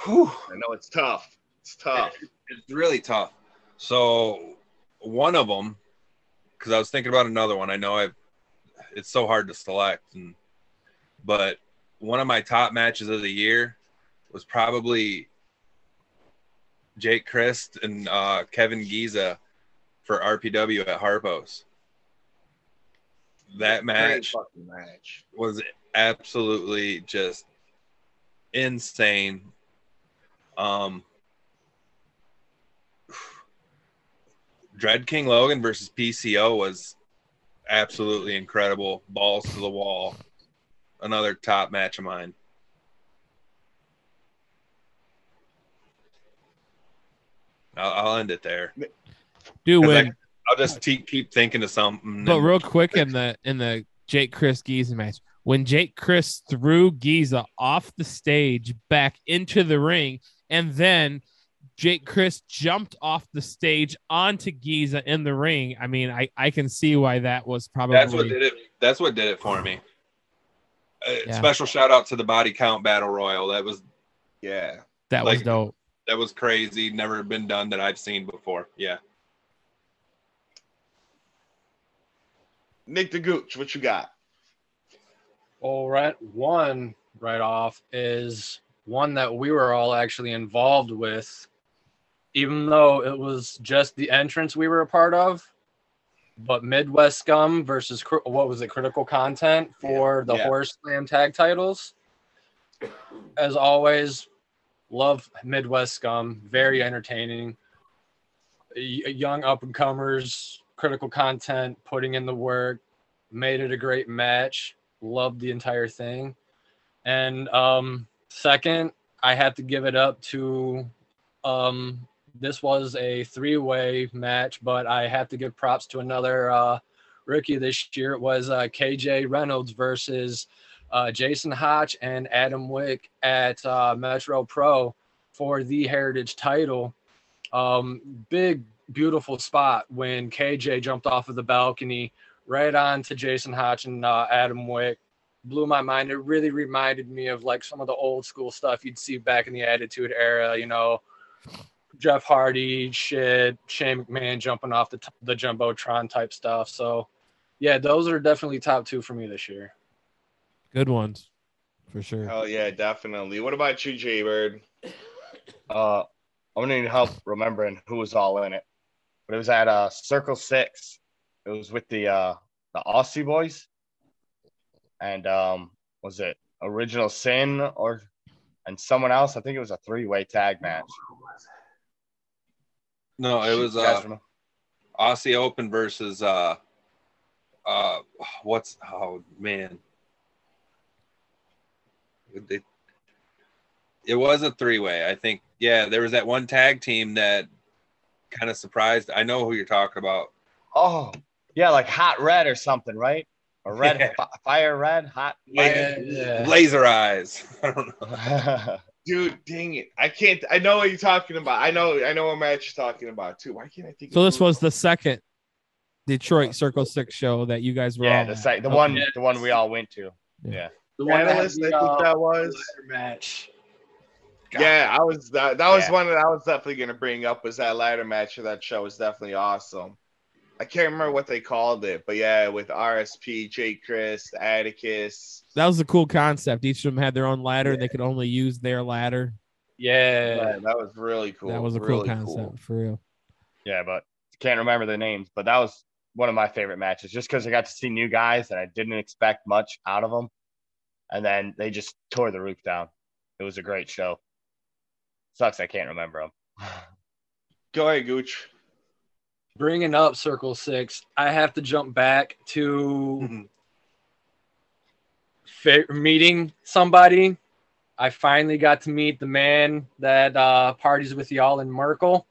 Whew. I know it's tough. It's tough. It's really tough. So one of them, because I was thinking about another one. I know I've. It's so hard to select, and but one of my top matches of the year was probably Jake Crist and uh, Kevin Giza for RPW at Harpos. That match match. was absolutely just insane. Um, Dread King Logan versus PCO was absolutely incredible. Balls to the wall. Another top match of mine. I'll, I'll end it there. Dude, 'Cause when I'll just keep keep thinking of something. But real quick in the in the Jake Crist Giza match, when Jake Crist threw Giza off the stage back into the ring, and then Jake Crist jumped off the stage onto Giza in the ring. I mean, I I can see why that was probably That's what did it. That's what did it for me. Uh, Yeah. Special shout out to the Body Count Battle Royal. That was Yeah. that was dope. that was crazy. Never been done that I've seen before. Yeah. Nick the Gooch, what you got? All right, one right off is one that we were all actually involved with, even though it was just the entrance we were a part of. But Midwest Scum versus what was it? Critical Content for the Yeah. Horror Slam tag titles. As always, love Midwest Scum. Very entertaining. Young up and comers, critical content, putting in the work, made it a great match. Loved the entire thing. And um, second, I had to give it up to um, this was a three-way match, but I have to give props to another uh, rookie this year. It was uh, KJ Reynolds versus uh, Jason Hotch and Adam Wick at uh, Metro Pro for the Heritage title. Um, big, beautiful spot when KJ jumped off of the balcony right on to Jason Hotch and uh, Adam Wick. Blew my mind. It really reminded me of like some of the old school stuff you'd see back in the Attitude Era, you know, Jeff Hardy shit, Shane McMahon jumping off the, t- the Jumbotron type stuff. So, yeah, those are definitely top two for me this year. Good ones, for sure. Hell yeah, definitely. What about you, Jay Bird? Uh, I'm gonna need help remembering who was all in it, but it was at uh Circle Six. It was with the uh the Aussie boys, and um was it Original Sin or and someone else? I think it was a three way tag match. No, it was You uh. Aussie Open versus uh, uh, what's oh man, it, it was a three way. I think yeah, there was that one tag team that kind of surprised. I know who you're talking about. Oh yeah, like Hot Red or something, right? Or Red Yeah. Fi- Fire Red, Hot. Yeah, yeah. Laser eyes. I don't know. Fire. Dude, dang it. I can't I know what you're talking about. I know I know what match you're talking about too. Why can't I think So this was the second, Detroit Circle Six show that you guys were Yeah, all the at. site, the Okay. one, Yeah. the one we all went to. Yeah. The Analyst, one that had I the, think uh, that was. ladder match. God. Yeah, I was that. That was Yeah. one that I was definitely gonna bring up. Was that ladder match of that show was definitely awesome. I can't remember what they called it, but yeah, with RSP, J. Chris, Atticus. That was a cool concept. Each of them had their own ladder. and They could only use their ladder. Yeah. Yeah, that was really cool. that was a cool really concept for real. Yeah, but can't remember the names. But that was one of my favorite matches, just because I got to see new guys and I didn't expect much out of them, and then they just tore the roof down. It was a great show. Sucks I can't remember them. Go ahead, Gooch. Bringing up Circle Six, I have to jump back to fa- meeting somebody. I finally got to meet the man that uh, parties with y'all in Merkel.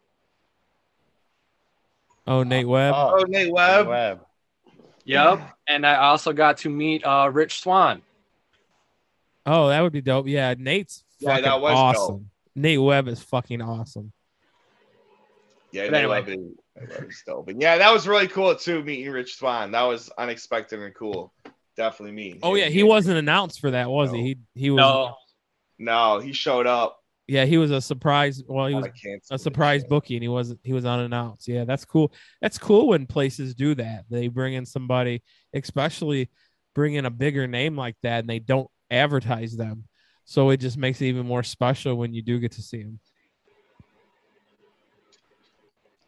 Oh, Nate Webb. Oh, Nate Webb. Webb. Yep. And I also got to meet uh, Rich Swann. Oh, that would be dope. Yeah, Nate's Yeah, fucking that was awesome. dope. Nate Webb is fucking awesome. Yeah, But Nate anyway. Webb is- Nate Webb is yeah, that was really cool too. Meeting Rich Swann. That was unexpected and cool. Definitely meeting. Oh yeah, he wasn't announced for that, was No. he? He he was. No. No, he showed up. Yeah, he was a surprise. Well, he was I a surprise bookie, and he wasn't. He was unannounced. Yeah, that's cool. That's cool when places do that. They bring in somebody, especially bring in a bigger name like that, and they don't advertise them. So it just makes it even more special when you do get to see him.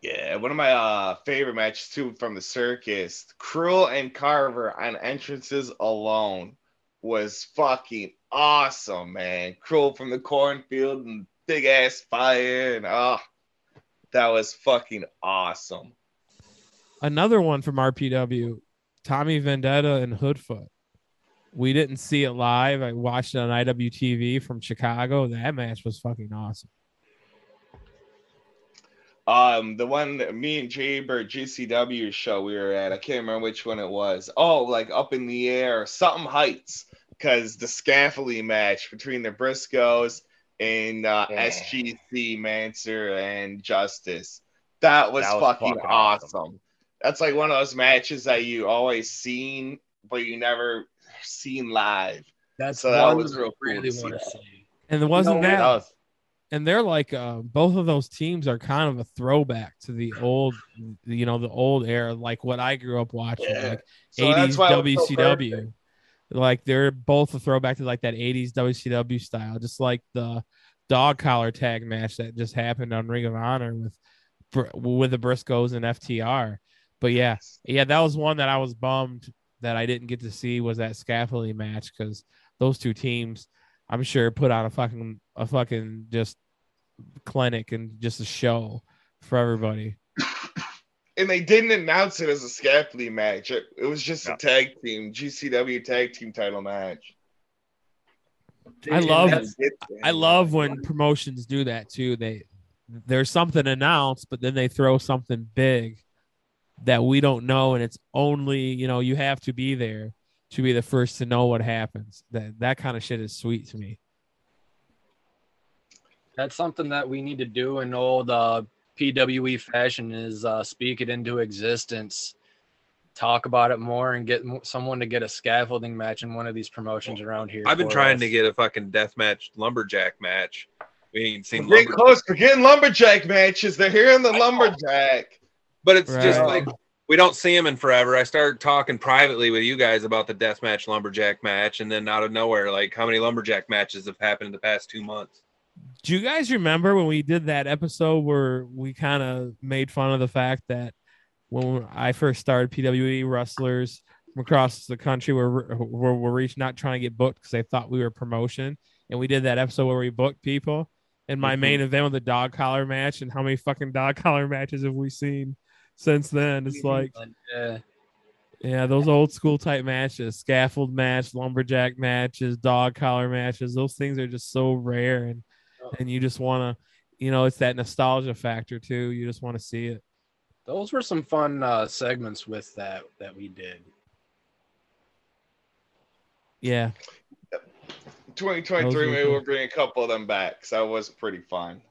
Yeah, one of my uh, favorite matches too from the circus, Cruel and Carver on entrances alone was fucking awesome, man. Cruel from the cornfield and big ass fire and oh, that was fucking awesome. Another one from RPW, Tommy Vendetta and Hoodfoot. We didn't see it live. I watched it on IWTV from Chicago. That match was fucking awesome. Um, the one that me and Jaber GCW show we were at, I can't remember which one it was. Oh, like up in the air, something heights, because the scaffolding match between the Briscoes and uh, Yeah. SGC Manders and Justice. That was, That was fucking, fucking awesome. awesome. That's like one of those matches that you always seen, but you never seen live. That's So that one was that real cool really see want to see. And it wasn't That that was and they're like uh, both of those teams are kind of a throwback to the old you know the old era like what i grew up watching Yeah. like So 80s that's why it was so wcw perfect. like they're both a throwback to like that 80s wcw style just like the dog collar tag match that just happened on ring of honor with with the briscoes and ftr but yeah yeah that was one that i was bummed that i didn't get to see was that scaffolding match because those two teams i'm sure put on a fucking a fucking just clinic and just a show for everybody and they didn't announce it as a scaffolding match. It, it was just No. a tag team, GCW tag team title match. I love- i love when promotions do that too they there's something announced but then they throw something big that we don't know and it's only you know you have to be there to be the first to know what happens that that kind of shit is sweet to me That's something that we need to do in old uh, PWE fashion is uh, speak it into existence, talk about it more, and get someone to get a scaffolding match in one of these promotions around here. I've been trying us. to get a fucking death match lumberjack match. We ain't seen We're getting lumberjack, close. We're getting lumberjack matches. They're here in the lumberjack. but it's just like we don't see him in forever. I started talking privately with you guys about the death match lumberjack match, and then out of nowhere, like how many lumberjack matches have happened in the past two months? do you guys remember when we did that episode where we kind of made fun of the fact that when I first started PWE wrestlers from across the country were were, were out trying to get booked because they thought we were promotion, and we did that episode where we booked people. And my Mm-hmm. main event was the dog collar match, and how many fucking dog collar matches have we seen since then? It's like, Yeah. yeah, those old school type matches, scaffold match, lumberjack matches, dog collar matches. Those things are just so rare, and and you just want to, you know, it's that nostalgia factor too. You just want to see it. Those were some fun uh, segments with that that we did. Yeah, 2023, maybe cool. we'll bring a couple of them back. So that was pretty fun.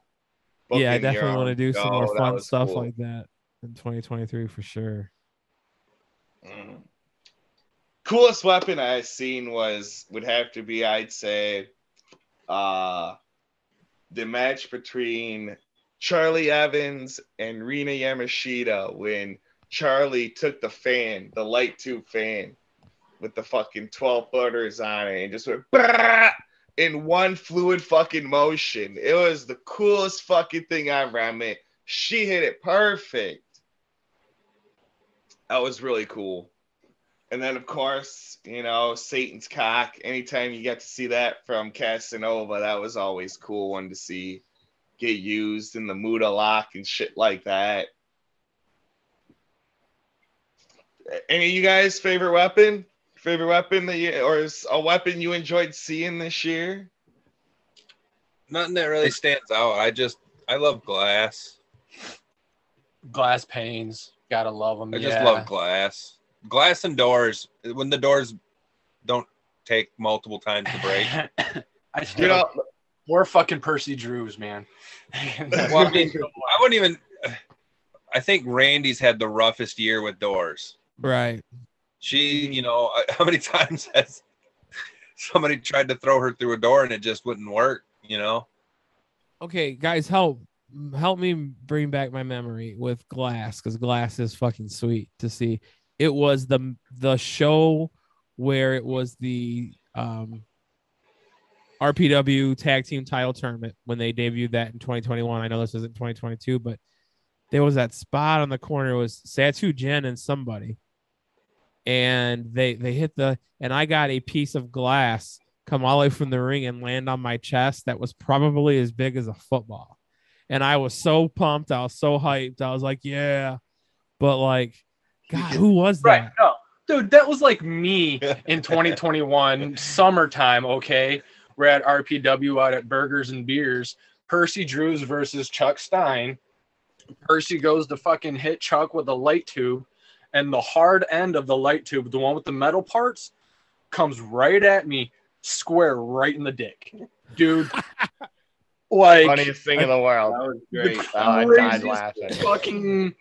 yeah, I definitely want to do some show, more fun stuff cool. like that in 2023 for sure. coolest weapon I seen was would have to be I'd say uh the match between Charlie Evans and Rina Yamashita when Charlie took the fan, the light tube fan with the fucking 12 footers on it and just went in one fluid fucking motion. It was the coolest fucking thing i ever. I mean, she hit it perfect. That was really cool. And then, of course, you know, Satan's cock. Anytime you get to see that from Casanova, that was always cool one to see get used in the Muta lock and shit like that. Any of you guys' favorite weapon? Favorite weapon that you, or is a weapon you enjoyed seeing this year? Nothing that really stands out. I just I love glass. Glass panes, gotta love them. I just love glass. Glass and doors. When the doors don't take multiple times to break. I You still know, more fucking Percy Drews, man. Well, I mean, I wouldn't even. I think Randy's had the roughest year with doors. Right. She, you know, how many times has somebody tried to throw her through a door and it just wouldn't work? You know, Okay, guys, help help me bring back my memory with Glass because Glass is fucking sweet to see. It was the the show where it was the um RPW tag team title tournament when they debuted that in 2021. I know this isn't 2022, but there was that spot on the corner. Was Satu Jen and somebody, and they they hit the and I got a piece of glass come all the way from the ring and land on my chest that was probably as big as a football. And I was so pumped. I was so hyped. I was like, yeah. But like, God, who was that? Right. No, dude, that was like me in 2021 summertime. Okay. We're at RPW out at Burgers and Beers. Percy Drews versus Chuck Stein. Percy goes to fucking hit Chuck with a light tube, and the hard end of the light tube, the one with the metal parts, comes right at me, square right in the dick. Dude. like Funniest thing in the world. that was the great. Oh, I died laughing. fucking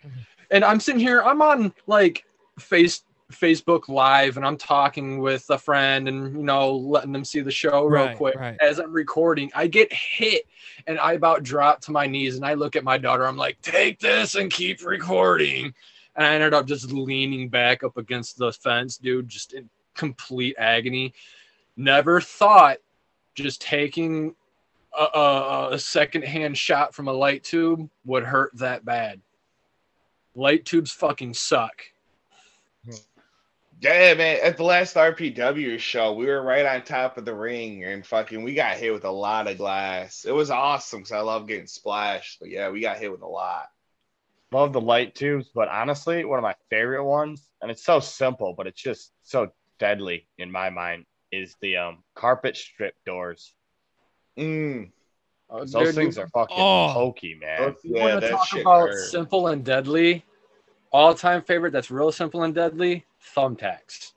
and i'm sitting here i'm on like face facebook live and i'm talking with a friend and you know letting them see the show real Right, quick right. as i'm recording i get hit and i about drop to my knees and i look at my daughter i'm like take this and keep recording and i ended up just leaning back up against the fence dude just in complete agony never thought just taking a, a, a secondhand shot from a light tube would hurt that bad. Light tubes fucking suck. Yeah, man. At the last RPW show, we were right on top of the ring and fucking we got hit with a lot of glass. It was awesome because I love getting splashed. But yeah, we got hit with a lot. Love the light tubes, but honestly, one of my favorite ones, and it's so simple, but it's just so deadly in my mind, is the um carpet strip doors. Mm. Uh, Those dude, things are fucking Oh. pokey, man. you Yeah, wanna that talk shit about hurt. simple and deadly. All time favorite that's real simple and deadly thumbtacks.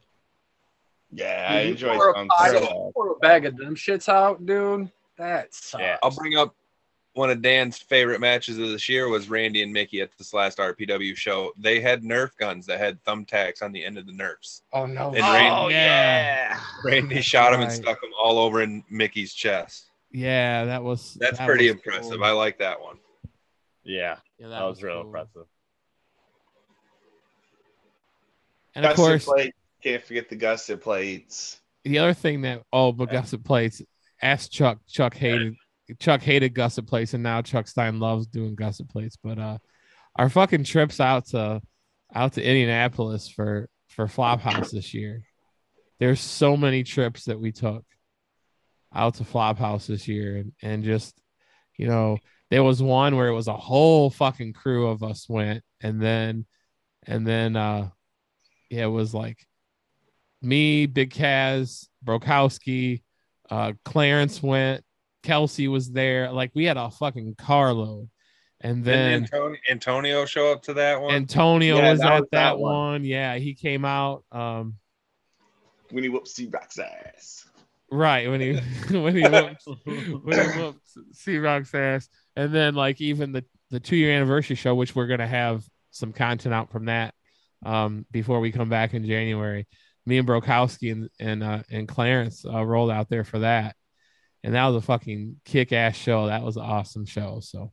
Yeah, I You enjoy pour a some pile- stuff. pour a bag of them shits out, dude. That sucks. Yeah. I'll bring up one of Dan's favorite matches of this year was Randy and Mickey at this last RPW show. They had Nerf guns that had thumbtacks on the end of the Nerfs. Oh no. And Randy, Oh yeah. yeah. Randy shot him and stuck them all over in Mickey's chest. Yeah, that was That's that pretty was impressive. cool. I like that one. Yeah, Yeah, that, was, real cool. impressive. And of Gusset course, plate. Can't forget the gusset plates. the other thing that oh, but gusset plates. Ask Chuck. Chuck hated Chuck hated gusset plates, and now Chuck Stein loves doing gusset plates. But uh, our fucking trips out to out to Indianapolis for for Flophouse this year. There's so many trips that we took out to Flophouse this year, and and just you know there was one where it was a whole fucking crew of us went, and then and then uh, yeah, it was like me, Big Kaz, Brokowski, uh, Clarence went, Kelsey was there. Like we had a fucking carload. And then Didn't Antonio, Antonio show up to that one? Antonio Yeah, was that at was that, that one. one. Yeah, he came out. Um, When he whoops C Rock's ass. Right when he when he whooped, when he whooped C Rock's ass, and then like even the the two year anniversary show, which we're gonna have some content out from that um, before we come back in January. me and Brokowski and and uh, and Clarence uh, rolled out there for that, and that was a fucking kick ass show. That was an awesome show. So,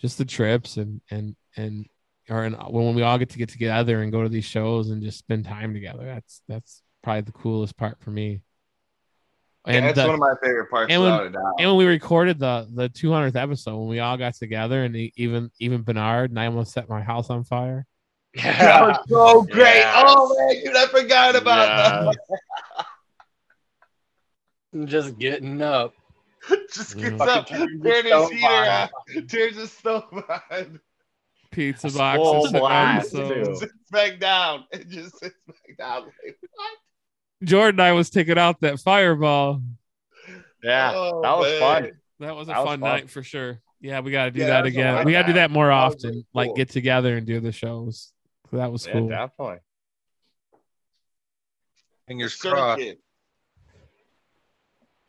just the trips and and and or and when we all get to get together and go to these shows and just spend time together. That's that's probably the coolest part for me. Yeah, And that's the- one of my favorite parts and when- without a doubt. and when we recorded the the 200th episode, when we all got together, and even even Bernard and I almost set my house on fire. that was so great. Yes. Oh man, dude, I forgot about that. Just getting up. Just gets Mm. up, Fucking turn his heater on. on, turns his stove on, Pizza Full boxes. and blast, episodes. too. sits back down, and just sits back down. Like, what? Jordan and I was taking out that fireball. Yeah, Oh, that was man. fun. That was a That was fun, fun. night for sure. Yeah, we got to do Yeah, that that was a again. lot We of got to do that. that more That often. really Like get together and do the shows. So that was Yeah, cool. definitely. Fingers crossed. circuit.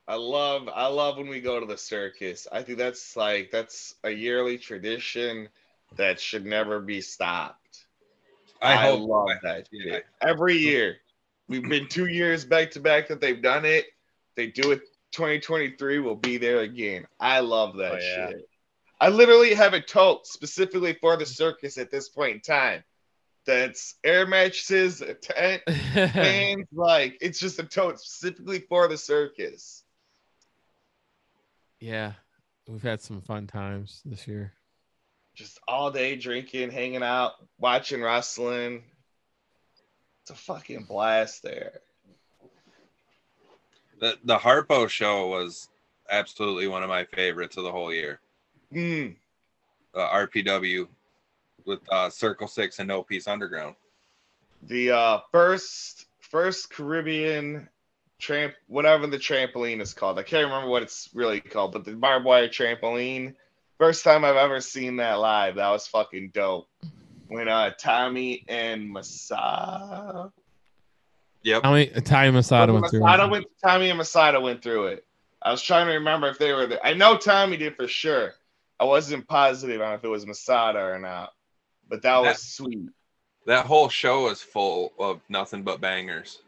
I love I love when we go to the circus. I think that's like that's a yearly tradition that should never be stopped. I, I, hope love I- that yeah. Every year. We've been two years back to back that they've done it. They do it 2023, we'll be there again. I love that Oh, yeah. shit. I literally have a tote specifically for the circus at this point in time. That's air mattresses, a tent, fans, like it's just a tote specifically for the circus. yeah, we've had some fun times this year. Just all day drinking, hanging out, watching wrestling. It's a fucking blast there. The the Harpo show was absolutely one of my favorites of the whole year. Mm. Uh, RPW with uh, Circle Six and No Peace Underground. The uh, first first Caribbean tramp, whatever the trampoline is called. I can't remember what it's really called, but the barbed wire trampoline. First time I've ever seen that live. That was fucking dope. When uh Tommy and Masada Yep. Tommy, Tommy Masada went through. Masada it. went, Tommy and Masada went through it. I was trying to remember if they were there. I know Tommy did for sure. I wasn't positive on if it was Masada or not, but that was sweet. That whole show is full of nothing but bangers.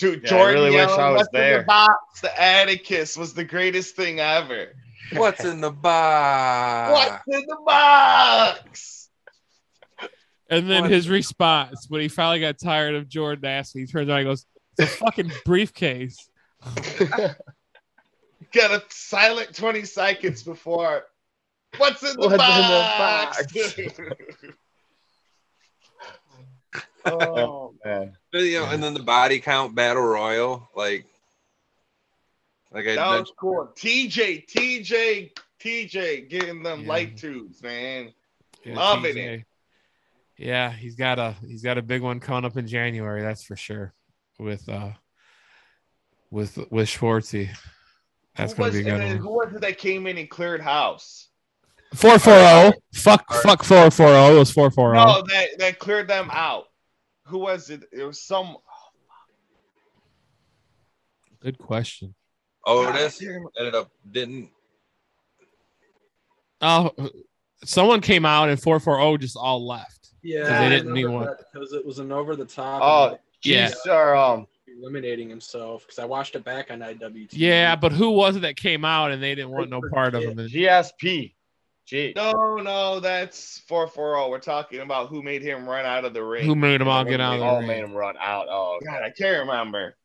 Dude, Yeah, I Jordan really wish I was in there." the box? The Atticus was the greatest thing ever. What's in the box? What's in the box? And then What? his response when he finally got tired of Jordan asking, he turns around and goes, "It's a fucking briefcase." Got a silent 20 seconds before. What's in the What's in the box? box? oh, Man. You know, and then the body count battle royal, like, like I that was mentioned, cool. TJ, TJ, TJ getting them Yeah. light tubes, man. Yeah, Loving TJ. it. Yeah, he's got a he's got a big one coming up in January. That's for sure. With uh, with with Schwartzy, that's who gonna was, be a and good then one. who was it that came in and cleared house? Four four zero. Fuck fuck four four zero. It was four four zero. No, that that cleared them out. Who was it? It was some. Good question. Otis God, I ended up didn't. Oh, someone came out and four four zero just all left. Yeah, 'Cause they didn't need one. because it was an over the top. Oh, and, Yeah. Chiefs are um eliminating himself. Because I watched it back on IWT. Yeah, but who was it that came out and they didn't want no part of him? GSP. G. No, no, that's four four zero. We're talking about who made him run out of the ring. Who made him all get out of the All ring? made him run out. Oh. God, I can't remember.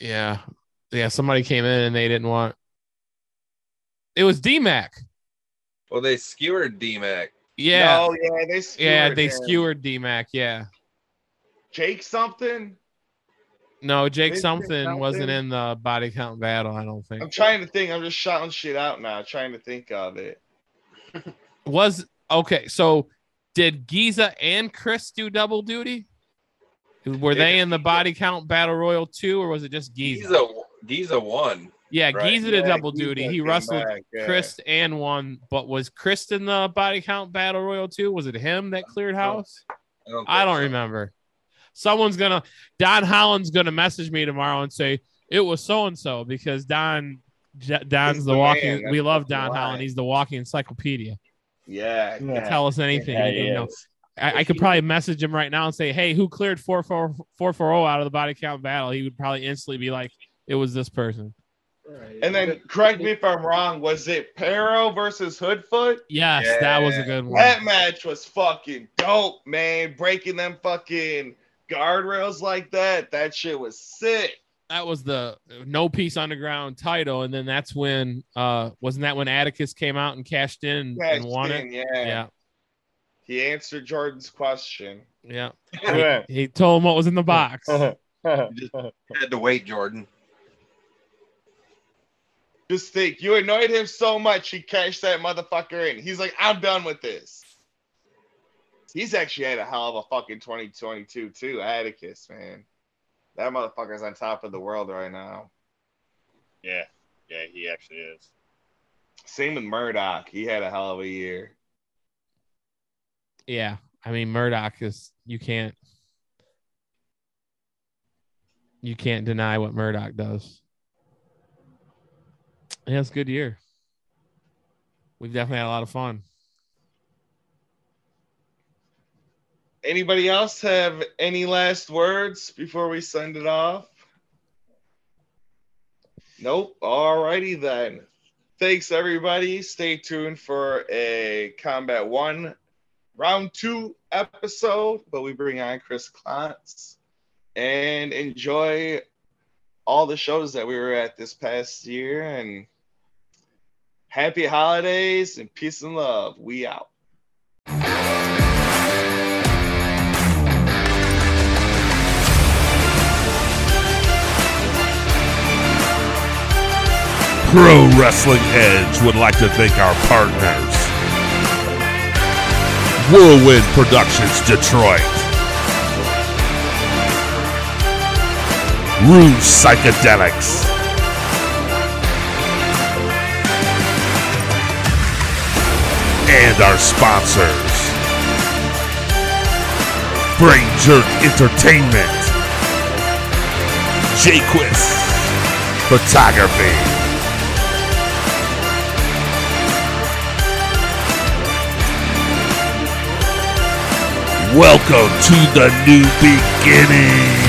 Yeah, yeah. Somebody came in and they didn't want. It was DMAC. Well, they skewered DMAC. Yeah, oh, No, yeah, they skewered yeah. They him. skewered DMAC. Yeah. Jake something. No, Jake They did something wasn't in the body count battle. I don't think I'm trying to think. I'm just shouting shit out now, trying to think of it. was okay. So did Giza and Chris do double duty? Were they in the body count battle royal too, or was it just Giza? Giza, Giza won. Yeah, Right. Giza did Yeah, double Giza duty. He wrestled back, yeah. Chris and won, but was Chris in the body count battle royal too? Was it him that cleared house? I don't, I don't so. remember. Someone's gonna Don Holland's gonna message me tomorrow and say it was so and so because Don J- Don's He's the the walking. We love Don why. Holland. He's the walking encyclopedia. Yeah, He yeah. tell us anything. Yeah, He he know. I, I could probably message him right now and say, "Hey, who cleared four four four four zero out of the body count battle?" He would probably instantly be like, "It was this person." And then correct me if I'm wrong. Was it Pero versus Hoodfoot? Yes, that was a good one. That match was fucking dope, man. Breaking them fucking guardrails like that. That shit was sick. That was the no peace underground title, and then that's when uh wasn't that when Atticus came out and cashed in and Cashed won it? Yeah. Yeah, He answered Jordan's question. yeah. Yeah. He told him what was in the box. Had to wait, Jordan. Just think, you annoyed him so much, he cashed that motherfucker in. He's like, I'm done with this. He's actually had a hell of a fucking 2022 too, Atticus, man. That motherfucker's on top of the world right now. yeah, yeah, he actually is. Same with Murdoch. He had a hell of a year. Yeah, I mean Murdoch is you can't you can't deny what Murdoch does. Yeah, it's a good year. We've definitely had a lot of fun. Anybody else have any last words before we send it off? Nope. All righty then. Thanks everybody. Stay tuned for a Combat One round two episode, but we bring on Chris Klontz and enjoy all the shows that we were at this past year and happy holidays and peace and love. We out. Pro Wrestling Edge would like to thank our partners Whirlwind Productions Detroit, Rouge Psychedelics, and our sponsors Brain Jerk Entertainment, Jquist Photography. Welcome to the new beginning.